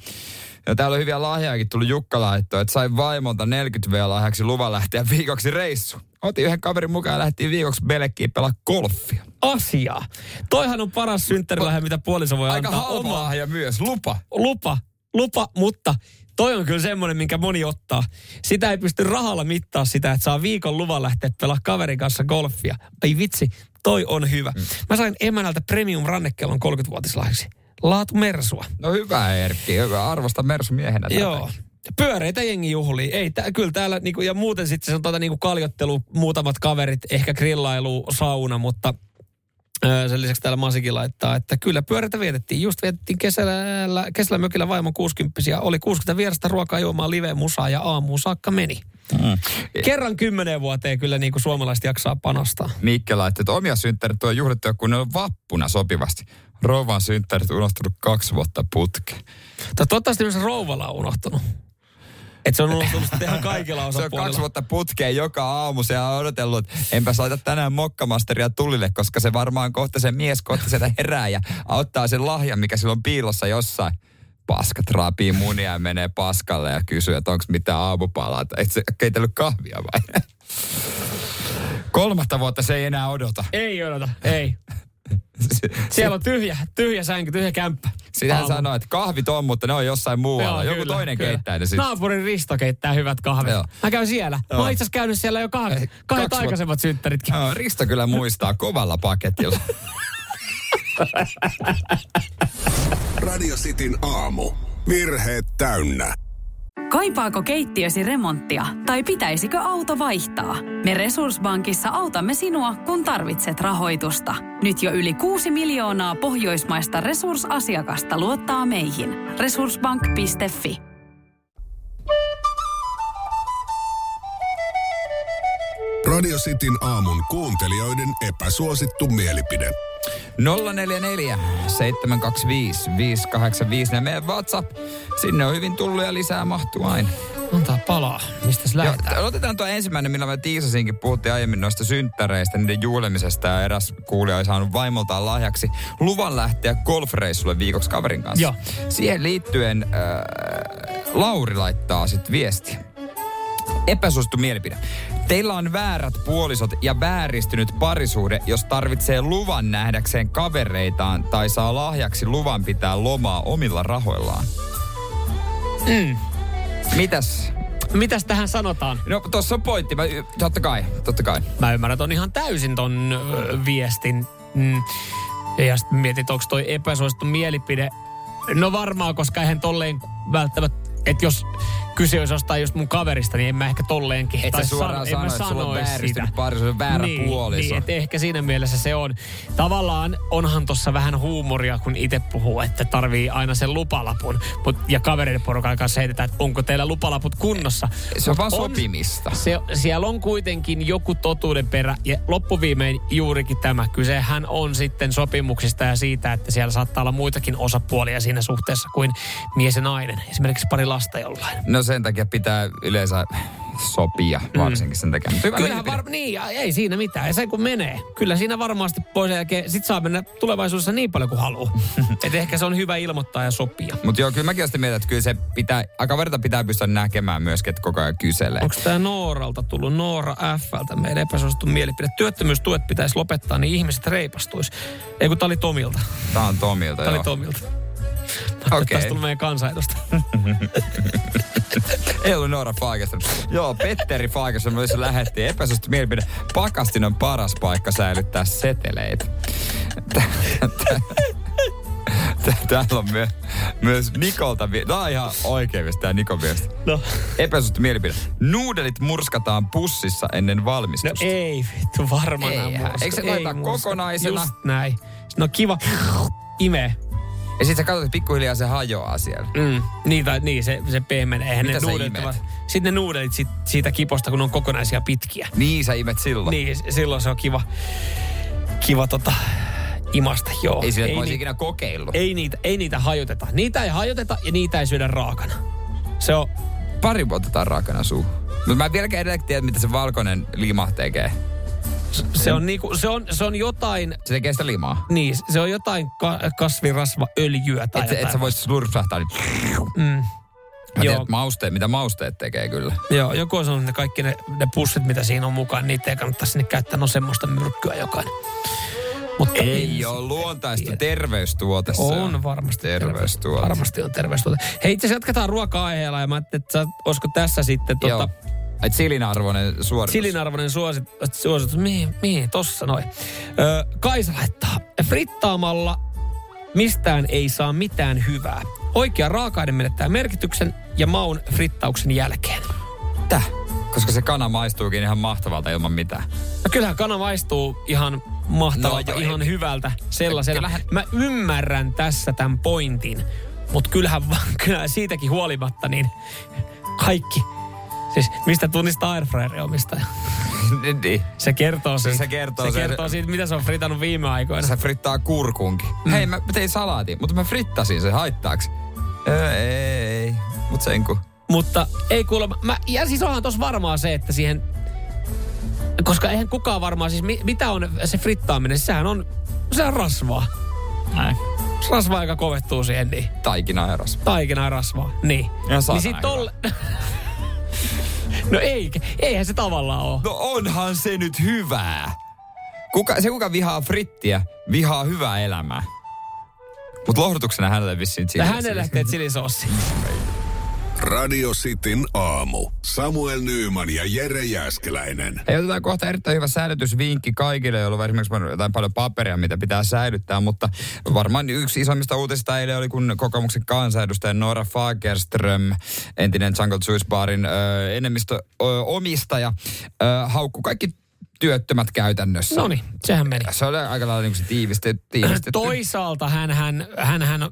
Ja täällä on hyviä lahjaakin tullut Jukka laittoi, että sai vaimolta 40 v lahjaksi luvan lähteä viikoksi reissu. Otin yhden kaverin mukaan ja lähtiin viikoksi Belekkiin pelaa golfia. Asiaa. Toihan on paras synttärilahja, mitä puoliso voi Aika antaa. halpa Oma lahja myös, lupa. lupa, lupa, mutta toi on kyllä semmoinen, minkä moni ottaa. Sitä ei pysty rahalla mittaa sitä, että saa viikon luvan lähteä pelaa kaverin kanssa golfia. Ei vitsi, toi on hyvä. Mm. Mä sain emänältä premium rannekellon 30-vuotislahjaksi. Laatu Mersua. No hyvä Erkki, hyvä. Arvosta Mersu miehenä. Joo. Pyöreitä jengi juhlii. Ei, tää, kyllä täällä niinku, ja muuten sitten se on tuota niinku kaljottelu, muutamat kaverit, ehkä grillailu, sauna, mutta öö, sen lisäksi täällä Masikin laittaa, että kyllä pyöreitä vietettiin. Just vietettiin kesällä, kesällä mökillä vaimon 60 Oli 60 vierasta ruokaa, juomaa, live, musaa ja aamuun saakka meni. Mm. Kerran kymmeneen vuoteen kyllä niinku suomalaiset jaksaa panostaa. Mikke laittoi, että omia synttärit on juhlittu, kun ne on vappuna sopivasti. Rouvan synttärit unohtunut kaksi vuotta putkeen. Tai toivottavasti myös rouvalla on unohtunut. Että se on unohtunut sitten ihan kaikilla Se on osapuolilla. kaksi vuotta putkeen joka aamu. Se on odotellut, että enpä soita tänään mokkamasteria tulille, koska se varmaan kohta se mies kohta sieltä herää ja ottaa sen lahjan, mikä sillä on piilossa jossain. Paskat raapii munia ja menee paskalle ja kysyy, että onko mitään aamupalaa. Et se keitellyt kahvia vai? Kolmatta vuotta se ei enää odota. Ei odota, ei. Siellä on tyhjä, tyhjä sänky, tyhjä kämppä. Sitä hän että kahvit on, mutta ne on jossain muualla. Joku kyllä, toinen kyllä. keittää ne sitten. Naapurin Risto keittää hyvät kahvit. Joo. Mä käyn siellä. Mä oon itse asiassa käynyt siellä jo kahdet, Ei, kahdet kaksi vuotta. aikaisemmat synttäritkin. Joo, Risto kyllä muistaa kovalla paketilla. Radio Cityn aamu. Virheet täynnä. Kaipaako keittiösi remonttia tai pitäisikö auto vaihtaa? Me Resurssbankissa autamme sinua, kun tarvitset rahoitusta. Nyt jo yli 6 miljoonaa pohjoismaista resursasiakasta luottaa meihin. Resurssbank.fi Radio Cityn aamun kuuntelijoiden epäsuosittu mielipide. 044 725 585 ja meidän WhatsApp. Sinne on hyvin tullut ja lisää mahtuu aina. Antaa palaa. Mistäs lähdetään? Joo, otetaan tuo ensimmäinen, millä mä tiisasinkin. Puhuttiin aiemmin noista synttäreistä, niiden juhlimisesta ja eräs kuulija oli saanut vaimoltaan lahjaksi luvan lähteä golfreissulle viikoksi kaverin kanssa. Joo. Siihen liittyen äh, Lauri laittaa sitten viesti. Epäsuosittu mielipide. Teillä on väärät puolisot ja vääristynyt parisuhde, jos tarvitsee luvan nähdäkseen kavereitaan tai saa lahjaksi luvan pitää lomaa omilla rahoillaan. Mm. Mitäs? Mitäs tähän sanotaan? No tossa on pointti. Mä, totta kai, totta kai. Mä ymmärrän ton ihan täysin ton ö, viestin. Mm. Ja sitten mietit, onko toi epäsuosittu mielipide. No varmaan, koska eihän tolleen välttämättä, että jos kyse olisi jostain just mun kaverista, niin en mä ehkä tolleenkin. Et sä suoraan mä sano, että sulla on vääristynyt sitä. parisuhde, väärä niin, puoliso. Niin, että ehkä siinä mielessä se on. Tavallaan onhan tossa vähän huumoria, kun itse puhuu, että tarvii aina sen lupalapun. Mut, ja kavereiden porukan kanssa heitetään, että onko teillä lupalaput kunnossa. Se on Mut vaan sopimista. Se, siellä on kuitenkin joku totuuden perä ja loppuviimein juurikin tämä. Kysehän on sitten sopimuksista ja siitä, että siellä saattaa olla muitakin osapuolia siinä suhteessa kuin mies ja nainen. Esimerkiksi pari lasta jollain. No sen takia pitää yleensä sopia, varsinkin sen takia. Mutta Kyllähän mielipide. var, niin, ja ei siinä mitään. Ja se kun menee. Kyllä siinä varmasti pois jälkeen sit saa mennä tulevaisuudessa niin paljon kuin haluaa. *laughs* Et ehkä se on hyvä ilmoittaa ja sopia. Mutta joo, kyllä mäkin sitä mieltä, että kyllä se pitää, aika verta pitää pystyä näkemään myöskin, että koko ajan kyselee. Onko tämä Nooralta tullut? Noora Fltä meidän epäsuosittu mielipide. Työttömyystuet pitäisi lopettaa, niin ihmiset reipastuisi. Ei kun tää oli Tomilta. Tää on Tomilta, Tää oli joo. Tomilta. Okei. Okay. Tästä tuli meidän kansanedusta. *laughs* Ei ollut Noora Fagerström. Joo, Petteri Fagerström myös lähetti epäsuosittu mielipide. Pakastin on paras paikka säilyttää seteleitä. Tä- tä- tä- Täällä on myö, myös Nikolta, vi- tää on ihan oikein viesti, tää Nikon viesti. No. Epäsuosittu mielipide. Nuudelit murskataan pussissa ennen No valmistusta. ei vittu, varmaan murska- Eikö se laita kokonaisena? Just näin. No kiva. Imee. Ja sit sä katsot, että pikkuhiljaa se hajoaa siellä. Mm. Niin, tai, niin se, se pehmenee. Eihän Mitä ne nuudelit Sitten ne nuudelit sit, siitä kiposta, kun on kokonaisia pitkiä. Niin sä imet silloin. Niin, silloin se on kiva, kiva tota, imasta, joo. Ei sillä, että mä olisin ni- ikinä kokeillut. ei, niitä, ei niitä hajoteta. Niitä ei hajoteta ja niitä ei syödä raakana. Se on, Pari vuotta otetaan raakana suu. Mutta mä en vieläkään edelleen tiedä, mitä se valkoinen lima tekee. Se on, niinku, se on, se on jotain, Se tekee sitä limaa. niin, se on jotain ka- kasvirasvaöljyä tai Et, se- jotain. et sä voisit slurpsahtaa, niin... Mm. Mä Joo. että mausteet, mitä mausteet tekee kyllä. Joo, joku on sanonut, että kaikki ne, ne pussit, mitä siinä on mukaan, niitä ei kannata sinne käyttää. No semmoista myrkkyä jokainen. Mutta Ei ole luontaista terveystuote. se On varmasti Terveystuote. Varmasti on terveystuote. Hei, itse asiassa jatketaan ruoka-aiheella ja mä että olisiko tässä sitten Joo. Et silinarvoinen suoritus. silinarvoinen suosit, suositus. Mihin, mihin tossa noin. Öö, Kaisa laittaa. Frittaamalla mistään ei saa mitään hyvää. Oikea raaka-aine menettää merkityksen ja maun frittauksen jälkeen. Täh? Koska se kana maistuukin ihan mahtavalta ilman mitään. No kyllähän kana maistuu ihan mahtavalta, No ihan ei- hyvältä sellaisena. Kyllähän- Mä ymmärrän tässä tämän pointin, mutta kyllähän, *laughs* kyllähän siitäkin huolimatta niin kaikki, siis mistä tunnistaa airfryerin omistaja. niin. Se kertoo siitä. se kertoo se sen- kertoo siitä, mitä se on fritannut viime aikoina. Se frittaa kurkunkin. Mm. Hei, mä tein salaatin, mutta mä frittasin sen haittaaks. Öö, ei, mut sen kun. Mutta ei kuulemma, mä, ja siis onhan tossa varmaan se, että siihen, koska eihän kukaan varmaan, siis mi, mitä on se frittaaminen, sehän on, se on rasvaa. Näin. Se rasvaa, joka kovettuu siihen, niin. Taikina ja rasva. Taikinaa ja rasvaa, niin. Ja niin sit tolle... *laughs* no ei, eihän se tavallaan ole. No onhan se nyt hyvää. Kuka, se kuka vihaa frittiä, vihaa hyvää elämää. Mutta lohdutuksena hänelle vissiin chili. hänelle teet chilisoossi. Radio Cityn aamu. Samuel Nyyman ja Jere Jäskeläinen. Hei, otetaan kohta erittäin hyvä säilytysvinkki kaikille, joilla on esimerkiksi jotain paljon paperia, mitä pitää säilyttää, mutta varmaan yksi isommista uutisista eilen oli, kun kokoomuksen kansanedustaja Nora Fagerström, entinen Jungle Juice Barin ö, enemmistö ö, omistaja, ö, haukku kaikki työttömät käytännössä. No niin, sehän meni. Se oli aika lailla niin kuin se tiivistetty. tiivistetty. Toisaalta hän, hän, hän, hän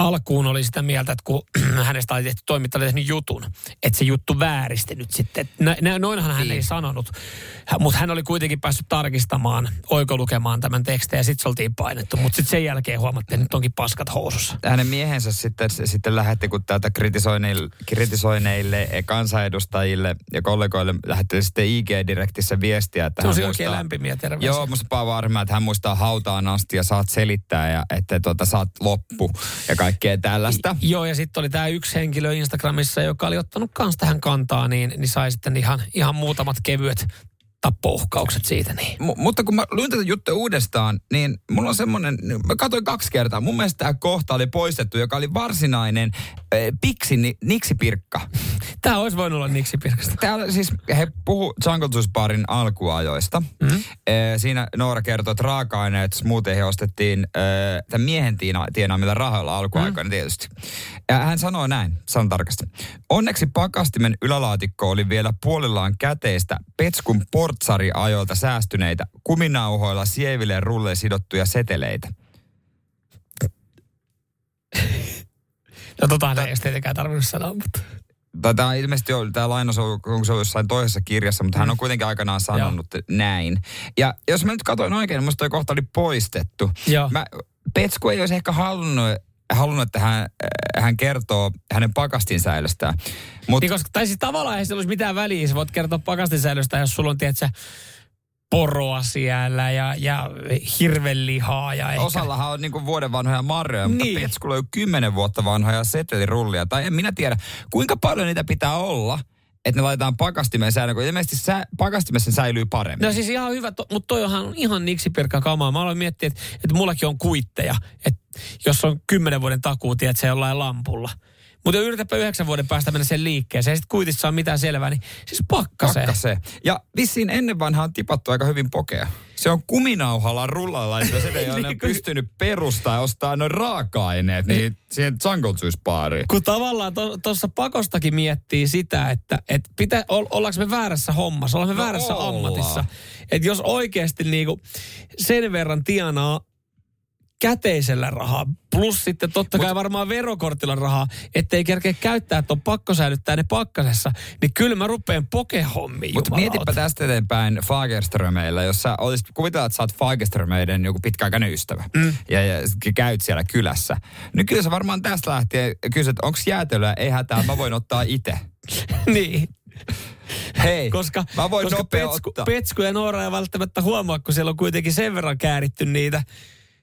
alkuun oli sitä mieltä, että kun *clears throat* hänestä oli tehty toimittaja oli tehnyt jutun, että se juttu vääristi nyt sitten. Noinhan hän Niin. ei sanonut, mutta hän oli kuitenkin päässyt tarkistamaan, oikolukemaan tämän tekstin ja sitten se oltiin painettu. Mutta sitten sen jälkeen huomattiin, että nyt onkin paskat housussa. hänen miehensä sitten, sitten lähetti, kun tätä kritisoineille, kritisoineille kansanedustajille ja kollegoille lähetti sitten IG-direktissä viestiä, että Se on oikein lämpimiä terveisiä. Joo, musta Paavo varma, että hän muistaa hautaan asti ja saat selittää ja että tuota, saat loppu ja kaikkea tällaista. Joo, ja sitten oli tämä yksi henkilö Instagramissa, joka oli ottanut kans tähän kantaa, niin, niin sai sitten ihan, ihan muutamat kevyet tappouhkaukset siitä. Niin. M- mutta kun mä luin tätä juttua uudestaan, niin mulla on semmoinen, mä katsoin kaksi kertaa, mun mielestä tämä kohta oli poistettu, joka oli varsinainen äh, piksi ni, niksipirkka. Tämä olisi voinut olla Niksi Pirkasta. Täällä siis he puhu Jungle Juice Barin alkuajoista. Mm-hmm. Siinä Noora kertoi, että raaka-aineet smoothie ostettiin äh, tämän miehen tiina, tienaamilla rahoilla alkuaikoina mm. tietysti. Ja hän sanoi näin, sanon tarkasti. Onneksi pakastimen ylälaatikko oli vielä puolillaan käteistä Petskun portsari-ajoilta säästyneitä kuminauhoilla sieville rulle sidottuja seteleitä. No tota ei edes tietenkään tarvinnut sanoa, mutta... Tämä ilmeisesti on, tämä lainaus on, onko se ollut jossain toisessa kirjassa, mutta hän on kuitenkin aikanaan sanonut näin. Ja jos mä nyt katsoin oikein, niin musta toi kohta oli poistettu. Joo. Mä, Petsku ei olisi ehkä halunnut, halunnut että hän, äh, hän kertoo hänen pakastin säilöstään. Mutta Niin koska, tai siis tavallaan ei sillä olisi mitään väliä. Sä voit kertoa pakastinsäilöstä, jos sulla on, tiedätkö, poroa siellä ja, ja hirvelihaa ja ehkä... osallahan on niinku vuoden vanhoja marjoja, mutta Niin. Petskulla on kymmenen vuotta vanhoja setelirullia. Tai en minä tiedä, kuinka paljon niitä pitää olla, että ne laitetaan pakastimeen säilöön, kun ilmeisesti sä, pakastimessa säilyy paremmin. No siis ihan hyvä, to, mutta toi onhan ihan niksipirkka kamaa. Mä aloin miettiä, että, että mullakin on kuitteja, että jos on kymmenen vuoden takuu, tiedät se jollain lampulla. Mutta yritäpä yhdeksän vuoden päästä mennä sen liikkeeseen, ja sitten kuitissa on mitään selvää, niin siis pakkasee. Pakkasee. Ja vissiin ennen vanhaa on tipattu aika hyvin pokea. Se on kuminauhalla rullalla, että se ei *laughs* ole Niin, pystynyt perustaa ja ostaa noin raaka-aineet niin siihen Jungle Juice baariin. Kun tavallaan tuossa pakostakin miettii sitä, että et pitä, ol, ollaanko me väärässä hommassa, ollaanko me No väärässä ollaan. ammatissa. Että jos oikeasti niinku sen verran tienaa käteisellä rahaa, plus sitten totta kai varmaan verokortilla rahaa, ettei kerkeä käyttää, että on pakko säilyttää ne pakkasessa, niin kyllä mä rupean pokehommiin, Mutta mietipä tästä eteenpäin Fagerströmeillä, jos sä olisit, kuvitellaan, että sä oot Fagerströmeiden joku pitkäaikainen ystävä mm. ja, ja käyt siellä kylässä. Niin kyllä sä varmaan tästä lähtien kysyt, onko jäätelöä, ei hätää, mä voin ottaa itse. *laughs* niin. Hei, Koska, mä voin koska Petsku, ottaa. Petsku ja Noora ei välttämättä huomaa, kun siellä on kuitenkin sen verran kääritty niitä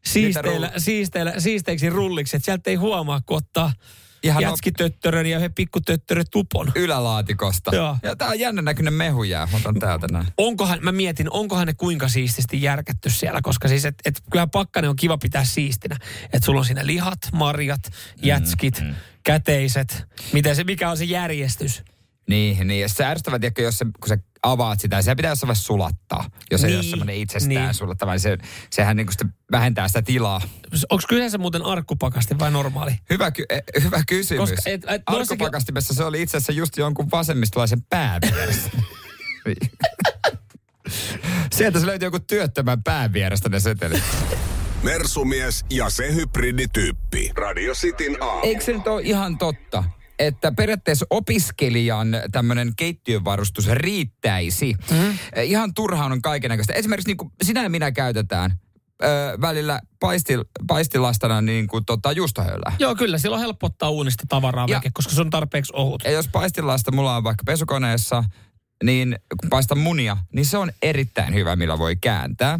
siisteillä, rull- siisteillä, siisteiksi rulliksi, että sieltä ei huomaa, kun ottaa Ihan jätskitöttörön ja yhden pikkutöttörön tupon. Ylälaatikosta. Joo. Ja tää on jännä näköinen mehu jää. Mä otan täältä näin. Onkohan, mä mietin, onkohan ne kuinka siististi järkätty siellä, koska siis, että et, kyllähän pakkanen on kiva pitää siistinä. Että sulla on siinä lihat, marjat, jätskit, mm, mm. käteiset. Miten se, mikä on se järjestys? Niin, niin. Ja se ärsyttävä, tiedätkö, jos se, kun sä avaat sitä, se pitää jossain vaiheessa sulattaa. Jos ei Niin, ole semmoinen itsestään niin. sulattava, niin se, sehän niin sitten vähentää sitä tilaa. Onko kyseessä muuten arkkupakasti vai normaali? Hyvä, ky- eh, hyvä kysymys. Koska et- et Arkupakastimessa se oli itse asiassa just jonkun vasemmistolaisen pää vieressä. *laughs* Sieltä se löytyi joku työttömän pään vierestä ne setelit. Mersumies ja se hybridityyppi. Radio Cityn aamu. Eikö se nyt ole ihan totta? Että periaatteessa opiskelijan tämmöinen keittiövarustus riittäisi. Mm. Ihan turhaan on kaikenlaista. Esimerkiksi niin kuin sinä ja minä käytetään ö, välillä paistil, paistilastana niin kuin tota juustohöylää. Joo, kyllä. Silloin helppo ottaa uunista tavaraa Ja- veke, koska se on tarpeeksi ohut. Ja jos paistilasta mulla on vaikka pesukoneessa, niin kun paistan munia, niin se on erittäin hyvä, millä voi kääntää.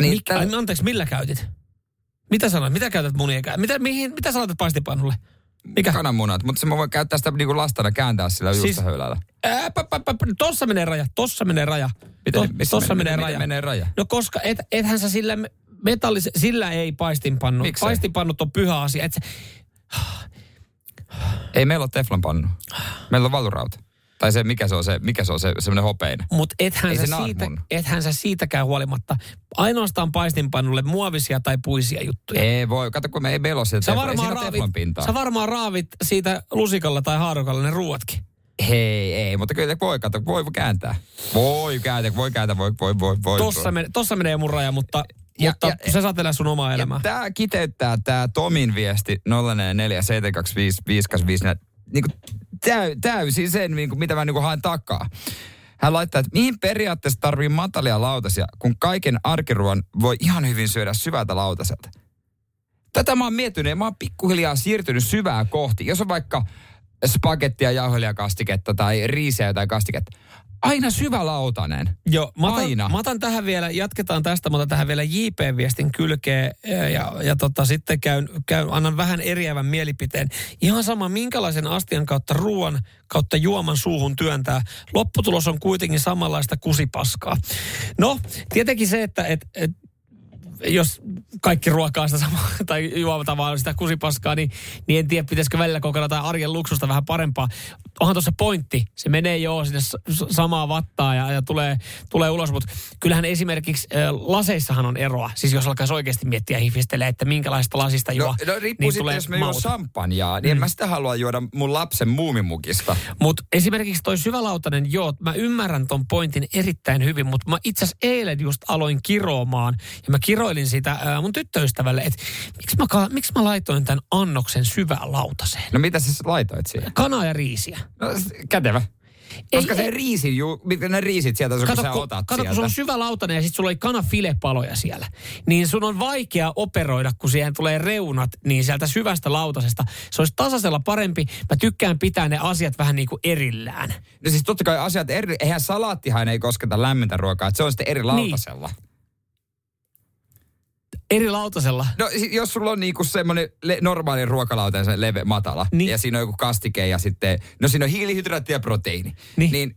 Niin Mikä, tällä- ai, anteeksi, millä käytit? Mitä sanoit? Mitä käytät munien kä- mitä, mihin, mitä sä laitat paistipannulle? Mikä? kananmunat, mutta se mä voin käyttää sitä niinku lastana kääntää sillä Siis- juustohöylällä. Ää, pä, pä, pä, pä, tossa menee raja, tossa menee raja. Miten- To- missä tossa menee- menee, raja. menee raja? No koska et, ethän sä sillä me- metallis, sillä ei paistinpannu. Miksei? Paistinpannut on pyhä asia. Et sä, Ei meillä ole teflonpannu. Meillä on valurauta. Tai se, mikä se on se, mikä se on se, semmoinen hopeinen. Mutta ethän, sä se siitä, ethän sä siitäkään huolimatta. Ainoastaan paistinpannulle muovisia tai puisia juttuja. Ei voi, kato kun me ei meillä ole sitä Sä varmaan, raavit, sä varmaan raavit siitä lusikalla tai haarukalla ne ruuatkin. Hei, ei, mutta kyllä voi, kato, voi kääntää. Voi kääntää, voi kääntää, voi, voi, voi, voi. Tossa, men, tossa menee mun raja, mutta Ja- mutta ja- sä saat elää sun omaa elämää. Tämä kiteyttää tämä Tomin viesti 044 niin täy, täysin sen, niin kuin, mitä mä niin kuin haen takaa. Hän laittaa, että mihin periaatteessa tarvii matalia lautasia, kun kaiken arkiruon voi ihan hyvin syödä syvältä lautaselta. Tätä mä oon miettinyt ja mä oon pikkuhiljaa siirtynyt syvää kohti. Jos on vaikka spagettia, jauhelijakastiketta tai riisiä jotain kastiketta. Aina syvälautainen. Joo, mä otan, Aina. mä otan tähän vielä, jatketaan tästä, mä otan tähän vielä JP-viestin kylkeen ja, ja, ja tota, sitten käyn, käyn, annan vähän eriävän mielipiteen. Ihan sama, minkälaisen astian kautta ruoan kautta juoman suuhun työntää. Lopputulos on kuitenkin samanlaista kusipaskaa. No, tietenkin se, että et, et, jos kaikki ruokaa sitä samaa, *laughs* tai juomataan vaan sitä kusipaskaa, niin, niin en tiedä, pitäisikö välillä kokeilla jotain arjen luksusta vähän parempaa. Onhan tuossa pointti. Se menee jo sinne samaa vattaa ja, ja tulee, tulee ulos, mutta kyllähän esimerkiksi äh, laseissahan on eroa. Siis jos alkaisi oikeasti miettiä hifistelee, että minkälaista lasista juo, No, no riippuu niin sitten, tulee jos mä juon maut. champanjaa, niin mm. en mä sitä halua juoda mun lapsen muumimukista. Mutta esimerkiksi toi syvälautainen, joo, mä ymmärrän ton pointin erittäin hyvin, mutta mä itse asiassa eilen just aloin kiroamaan ja mä kiroilin sitä ää, mun tyttöystävälle, että miksi mä, miksi mä laitoin tämän annoksen syvään lautaseen? No mitä sä laitoit siihen? Kanaa ja riisiä. No kätevä. Koska Ei- se ei- riisi, ju, mitkä ne riisit sieltä, kun Kato, sä kun, otat kato, kun sieltä. sulla on syvä lautanen ja sitten sulla oli kanafilepaloja siellä, niin sun on vaikea operoida, kun siihen tulee reunat, niin sieltä syvästä lautasesta. Se olisi tasaisella parempi. Mä tykkään pitää ne asiat vähän niin kuin erillään. No siis totta kai asiat eri, eihän salaattihan ei kosketa lämmintä ruokaa, että se on sitten eri lautasella. Eri lautasella. No jos sulla on niinku semmoinen le- normaali ruokalauta, se leve, matala, Niin. ja siinä on joku kastike ja sitten, no siinä on hiilihydraatti ja proteiini, Niin. niin,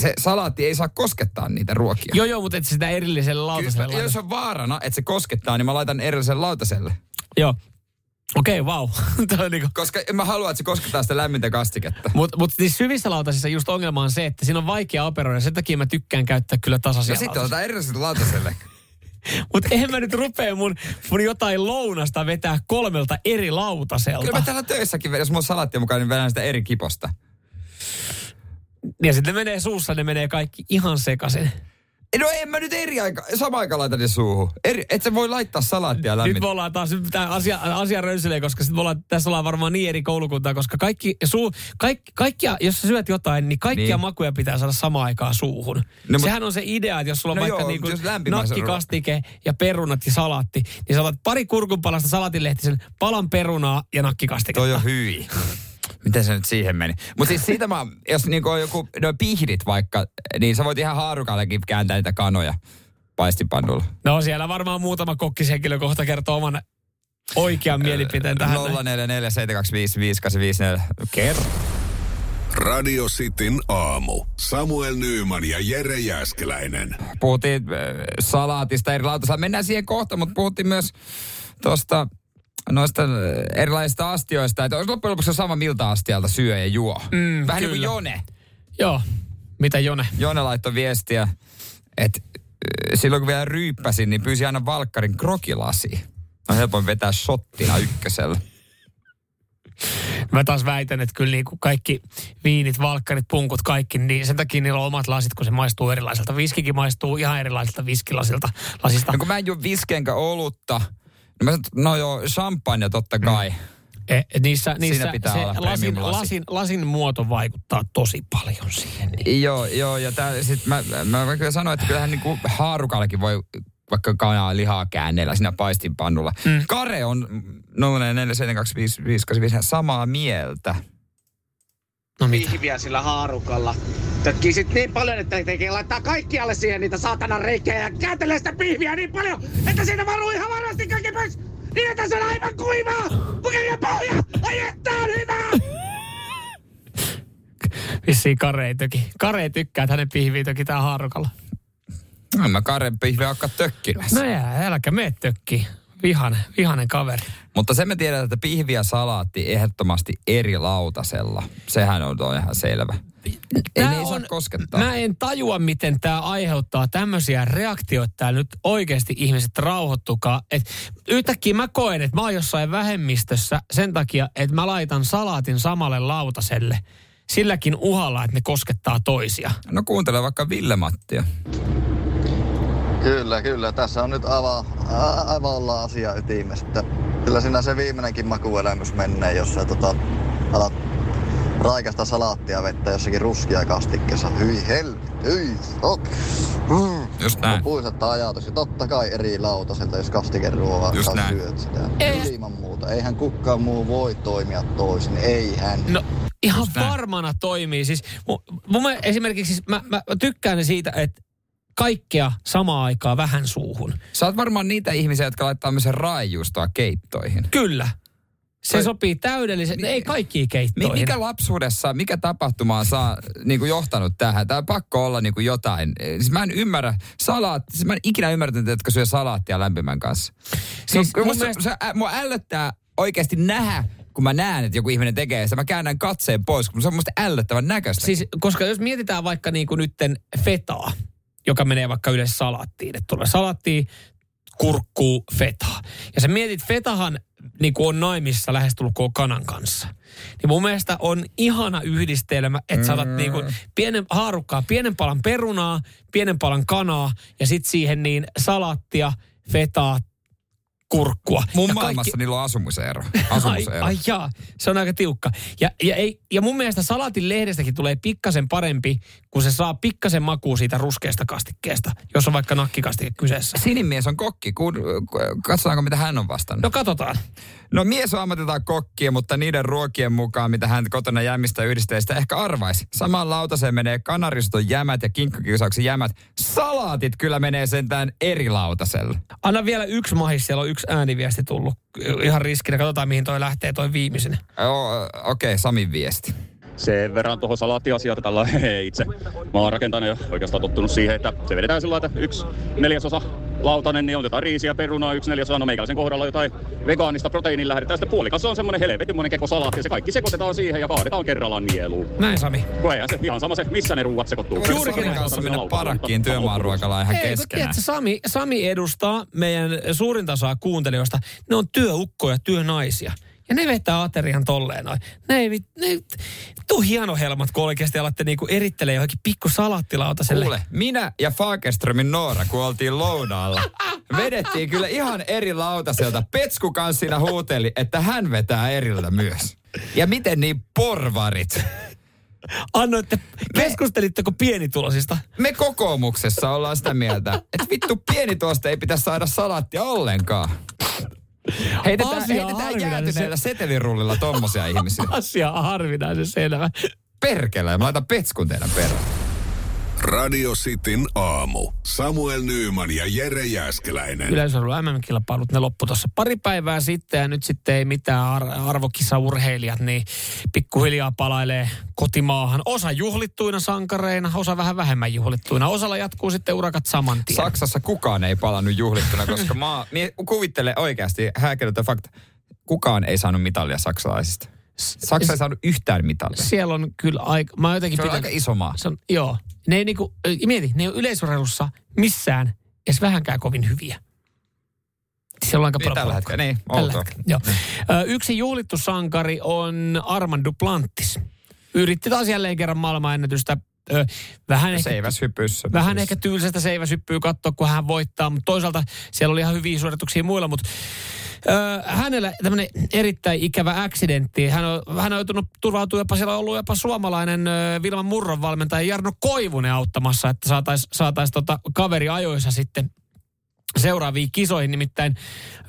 se salaatti ei saa koskettaa niitä ruokia. Joo, joo, mutta et sitä erilliselle lautaselle Kyllä, jos on vaarana, että se koskettaa, niin mä laitan erillisen lautaselle. Joo. Okei, okay, vau. *laughs* Wow. niinku. Koska en mä halua, että se koskettaa sitä lämmintä kastiketta. Mutta mut siis syvissä lautasissa just ongelma on se, että siinä on vaikea operoida. Sen takia mä tykkään käyttää kyllä tasaisia No sitten otetaan erilliset lautaselle. *laughs* Mutta eihän mä nyt rupea mun, mun jotain lounasta vetää kolmelta eri lautaselta. Kyllä mä täällä töissäkin, jos mulla on salaattia mukaan, niin vedän sitä eri kiposta. Ja sitten ne menee suussa, ne menee kaikki ihan sekaisin. No en mä nyt eri aika, sama aika laita ne suuhun. Eri, et sä voi laittaa salaattia Nyt lämmin. me ollaan taas, tämä asia, asia röysilee, koska sit me ollaan, tässä ollaan varmaan niin eri koulukuntaa, koska kaikki, suu, kaikki, kaikkia, jos sä syöt jotain, niin kaikkia niin. Makuja pitää saada samaan aikaan suuhun. No, Sehän on se idea, että jos sulla on No vaikka joo, niinku nakkikastike ja perunat ja salaatti, niin sä otat pari kurkunpalasta salaatinlehtisen, palan perunaa ja nakkikastiketta. Toi on hyi. *laughs* Miten se nyt siihen meni? Mutta siis siitä mä, jos niinku on joku, no pihdit vaikka, niin sä voit ihan haarukallekin kääntää niitä kanoja paistipannulla. No siellä varmaan muutama kokkishenkilö kohta kertoo oman oikean mielipiteen tähän. 0447255854. Kerro. Radio Cityn aamu. Samuel Nyyman ja Jere Jäskeläinen. Puhuttiin äh, salaatista eri lautasella. Mennään siihen kohta, mutta puhuttiin myös tuosta noista äh, erilaisista astioista. Että olisi loppujen lopuksi sama miltä astialta syö ja juo. Mm, Vähän niin kuin kyllä. Jone. Joo. Mitä Jone? Jone laittoi viestiä, että äh, silloin kun vielä ryyppäsin, niin pyysi aina valkkarin krokilasi. On helpoin vetää shottina ykkösellä. Mä taas väitän, että kyllä niin kuin kaikki viinit, valkkarit, punkut, kaikki, niin sen takia niillä on omat lasit, kun se maistuu erilaiselta. Viskikin maistuu ihan erilaiselta viskilasilta. Lasista. No kun mä en juo viskenkä olutta, niin mä että no joo, champagne totta kai. Mm. E, niissä, niissä pitää se olla lasin, lasin, lasin muoto vaikuttaa tosi paljon siihen. Joo, joo, ja tää, sit mä, mä voin kyllä sanoa, että kyllähän niinku haarukallakin voi vaikka kanaa lihaa käänneillä siinä paistinpannulla. Mm. Kare on 047255 samaa mieltä. No mitä? pihviä sillä haarukalla. Tökkii sit niin paljon, että tekee laittaa kaikkialle siihen niitä saatanan reikiä ja kääntelee sitä pihviä niin paljon, että siitä varuu ihan varmasti kaikki pois. Niin, että se on aivan kuivaa! Pukevia pohja! Ai että on hyvä! Vissiin Kare ei töki. Kare ei tykkää, että hänen pihvii töki tää haarukalla. En mä Karen pihviä olekaan tökkimässä. No jää, äläkä mene tökki. Vihanen, vihanen kaveri. Mutta se me tiedetään, että pihvi ja salaatti ehdottomasti eri lautasella. Sehän on, on ihan selvä. Ei Tää ei saa koskettaa. Mä en tajua, miten tämä aiheuttaa tämmöisiä reaktioita. Tää nyt oikeasti ihmiset rauhoittukaa. Et yhtäkkiä mä koen, että mä oon jossain vähemmistössä sen takia, että mä laitan salaatin samalle lautaselle. Silläkin uhalla, että ne koskettaa toisia. No kuuntele vaikka Ville Mattia. Kyllä, kyllä. Tässä on nyt ava, a- aivan ollaan asia ytimessä. Kyllä siinä se viimeinenkin makuelämys menee, jos sä tota, alat raikasta salaattia vettä jossakin ruskia kastikkeessa. Hyi helvetti, hyi, oh. mm. Just näin. Puisetta ajatus. Ja totta kai eri lautaselta, jos kastikeruoa Just näin. syöt sitä. Ei. Ilman muuta. Eihän kukaan muu voi toimia toisin. Eihän. No ihan Just näin. varmana toimii. Siis, mun, mun esimerkiksi siis mä, mä tykkään siitä, että kaikkea samaan aikaan vähän suuhun. Sä oot varmaan niitä ihmisiä, jotka laittaa myös raajuustoa keittoihin. Kyllä. Se Tai- sopii täydellisesti. Ei kaikki Mi- keittoihin. mikä lapsuudessa, mikä tapahtuma on saa, niin kuin johtanut tähän? Tämä on pakko olla niin kuin jotain. Siis mä en ymmärrä, salaat, siis mä en ikinä ymmärtänyt, että syö salaattia lämpimän kanssa. Siis no, mun mielestä- se, ä, mua ällöttää oikeasti nähdä, kun mä näen, että joku ihminen tekee sitä. Mä käännän katseen pois, kun se on musta ällöttävän näköistä. Siis, koska jos mietitään vaikka niin kuin nytten fetaa, joka menee vaikka yleensä salaattiin, että tulee salaattiin, kurkkuu, fetaa. Ja sä mietit, fetahan niin kuin on naimissa lähestulkoon kanan kanssa. Niin mun mielestä on ihana yhdistelmä, että sä otat niin kuin pienen haarukkaa, pienen palan perunaa, pienen palan kanaa ja sitten siihen niin salattia, fetaa, kurkkua. Mun ja maailmassa niillä on asumisero. Ai, asumisero. ai jaa, se on aika tiukka. Ja, ja, ei, ja mun mielestä salaatin lehdestäkin tulee pikkasen parempi, kun se saa pikkasen makua siitä ruskeasta kastikkeesta, jos on vaikka nakkikastike kyseessä. Sinimies on kokki. Ku, katsotaanko, mitä hän on vastannut. No katsotaan. No mies on ammatiltaan kokkia, mutta niiden ruokien mukaan, mitä hän kotona jämistä yhdisteistä ehkä arvaisi. Samaan lautaseen menee kanariston jämät ja kinkkakiusauksen jämät. Salaatit kyllä menee sentään eri lautasella. Anna vielä yksi mahis, siellä on yksi ääniviesti tullut. Ihan riskinä, katsotaan mihin toi lähtee toi viimeisen. Joo, Okei, okay, Samin viesti. Sen verran tuohon salaattiasiaan, että tällä *laughs* itse. Mä oon rakentanut ja oikeastaan tottunut siihen, että se vedetään sillä että yksi neljäsosa lautanen, niin on jotain riisiä, perunaa, yksi neljäsosa, no meikäläisen kohdalla jotain vegaanista proteiinin lähdetään. Sitten puolikas on semmonen helvetinmoinen keko salaatti ja se kaikki sekoitetaan siihen ja kaadetaan kerrallaan nieluun. Näin Sami. Kun eihän se ihan sama se, missä ne ruuat sekoittuu. Juurikin kanssa mennä parakkiin työmaaruokalaan ihan Ei, kun keskenään. tiedätkö, Sami, Sami edustaa meidän suurinta osaa kuuntelijoista. Ne on työukkoja, työnaisia. Ja ne vetää aterian tolleen noin. Ne ei, ne tuu hieno helmat, kun oikeasti alatte niinku erittelee johonkin pikku salattilautaselle. Kuule, minä ja Fagerströmin Noora, kun oltiin lounaalla, *laughs* vedettiin kyllä ihan eri lautaselta. Petsku kanssa siinä huuteli, että hän vetää eriltä myös. Ja miten niin porvarit? Annoitte, keskustelitteko pienitulosista? Me kokoomuksessa ollaan sitä mieltä, että vittu pienituosta ei pitäisi saada salaattia ollenkaan. Heitetään, Asia heitetään jäätyneellä setelirullilla tommosia ihmisiä. Asia harvinaisen selvä. Perkele, mä laitan petskun teidän perään. Radio Cityn aamu. Samuel Nyyman ja Jere Jäskeläinen. Yleisurheilu MM-kilpailut, ne loppu tuossa pari päivää sitten ja nyt sitten ei mitään ar- arvokisaurheilijat, niin pikkuhiljaa palailee kotimaahan. Osa juhlittuina sankareina, osa vähän vähemmän juhlittuina. Osalla jatkuu sitten urakat saman tien. Saksassa kukaan ei palannut juhlittuna, koska maa, mie, *laughs* kuvittele oikeasti, häkellytä fakta, kukaan ei saanut mitalia saksalaisista. Saksa ei saanut yhtään mitalia. Siellä on kyllä aika, mä jotenkin Se on pidän- aika iso maa. Se on, joo. Ne ei niinku, mieti, ne ei ole yleisurheilussa missään edes vähänkään kovin hyviä. Siellä on aika Niin paljon tällä hetkellä, niin, Tällä outoa. hetkellä, joo. Yksi juhlittu sankari on Armand Duplantis. Yritti taas jälleen kerran maailmanennätystä. Vähän ehkä, vähän ehkä tylsästä seiväsyppyy katsoa, kun hän voittaa, mutta toisaalta siellä oli ihan hyviä suorituksia muilla, mutta Öö, hänellä tämmöinen erittäin ikävä accidentti. Hän on, hän on joutunut turvautua jopa, siellä on ollut jopa suomalainen ö, Vilman Murron valmentaja Jarno Koivunen auttamassa, että saataisiin saatais tota kaveri ajoissa sitten seuraaviin kisoihin. Nimittäin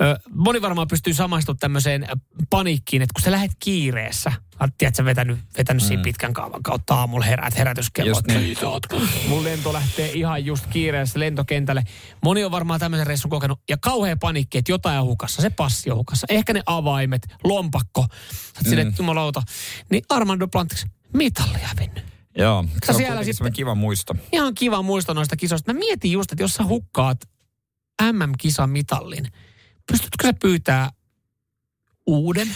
ö, moni varmaan pystyy samaistumaan tämmöiseen paniikkiin, että kun sä lähdet kiireessä, tiedät sä vetänyt, vetänyt mm. siinä pitkän kaavan kautta aamulla herät herätyskello. Niin. Mun lento lähtee ihan just kiireessä lentokentälle. Moni on varmaan tämmöisen reissun kokenut. Ja kauhea paniikki, että jotain on hukassa. Se passi on hukassa. Ehkä ne avaimet, lompakko. Sä Mm. jumalauta. Niin Armando Plantix, mitalli hävinnyt. Joo, se on siellä sitten- kiva muisto. Ihan kiva muisto noista kisoista. Mä mietin just, että jos sä hukkaat MM-kisan mitallin, pystytkö sä pyytää uuden?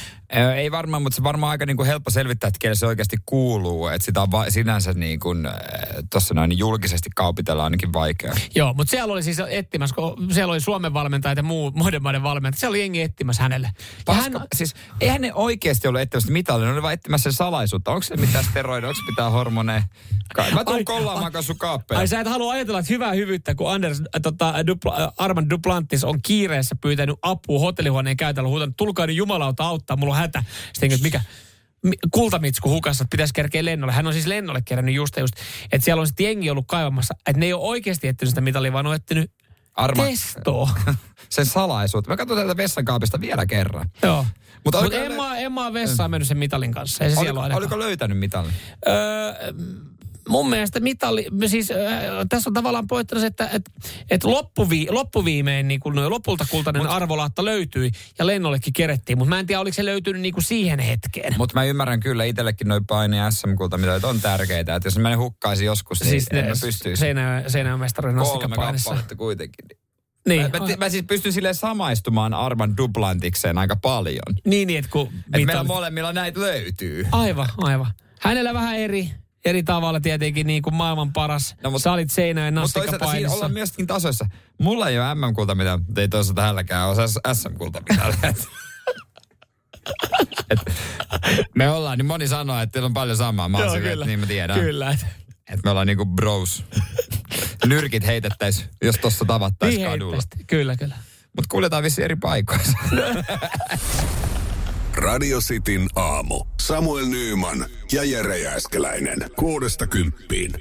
Ei varmaan, mutta se varmaan aika niin kuin helppo selvittää, että kelle se oikeasti kuuluu. Että sitä on va- sinänsä niin kuin, tuossa noin niin julkisesti kaupitella ainakin vaikea. Joo, mutta siellä oli siis etsimässä, kun siellä oli Suomen valmentajat ja muu, muiden maiden valmentajat. Siellä oli jengi etsimässä hänelle. Paska, hän, siis eihän ne oikeasti ollut etsimässä mitään, ne oli vaan etsimässä salaisuutta. Onko se mitään steroideja, onko se mitään hormoneja? Ka- Mä tuun kollaamaan kanssa sun kaappeja. Ai sä et halua ajatella, että hyvää hyvyyttä, kun Anders, äh, tota, Dupla, äh, Armand Duplantis on kiireessä pyytänyt apua hotellihuoneen käytällä, huutanut, tulkaa nyt jumalauta auttaa, mulla on hätä. Sitten että mikä, mi- kultamitsku hukassa, että pitäisi kerkeä lennolle. Hän on siis lennolle kerännyt just just, että siellä on sitten jengi ollut kaivamassa, että ne ei ole oikeasti etsinyt sitä mitalia, vaan on etsinyt Arma- testoa. *laughs* sen salaisuutta. Mä katson täältä vessankaapista vielä kerran. Joo. Mutta en, mä, en mä ole vessaan mennyt sen mitalin kanssa. Ei se oliko, oliko löytänyt mitalin? Öö, mun mielestä mitali, siis äh, tässä on tavallaan pointtana se, että et, et loppuvi, loppuviimein niin kun lopulta kultainen Mut, arvolaatta löytyi ja lennollekin kerettiin, mutta mä en tiedä, oliko se löytynyt niin kuin siihen hetkeen. Mutta mä ymmärrän kyllä itsellekin noin paini SM-kulta, mitä on tärkeitä. Että jos mä ne hukkaisin joskus, niin siis en mä pystyisi. Seinä, Kolme nostikapainissa. kappaletta kuitenkin. Niin, Mä, mä, mä, siis pystyn sille samaistumaan Arman Duplantikseen aika paljon. niin, niin, että kun... Et meillä molemmilla näitä löytyy. Aivan, aivan. Hänellä vähän eri, eri tavalla tietenkin niin kuin maailman paras. No, mutta, Sä olit Mutta toisaalta siinä nostikapainissa. ollaan myöskin tasoissa. Mulla ei ole MM-kulta, mitä ei toisaalta hänelläkään ole SM-kulta, mitä *laughs* Et, me ollaan, niin moni sanoo, että teillä on paljon samaa. Mä Joo, kyllä. niin mä tiedän. Kyllä. Että me ollaan niinku bros. Nyrkit heitettäis, jos tossa tavattais Niin kadulla. Kyllä, kyllä. Mutta kuljetaan vissiin eri paikoissa. *laughs* Radio Cityn aamu. Samuel Nyyman ja Jere Jääskeläinen. Kuudesta kymppiin.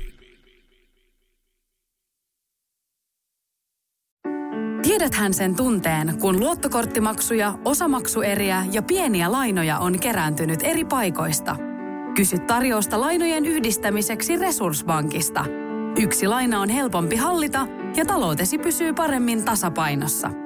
Tiedäthän sen tunteen, kun luottokorttimaksuja, osamaksueriä ja pieniä lainoja on kerääntynyt eri paikoista. Kysy tarjousta lainojen yhdistämiseksi Resurssbankista. Yksi laina on helpompi hallita ja taloutesi pysyy paremmin tasapainossa.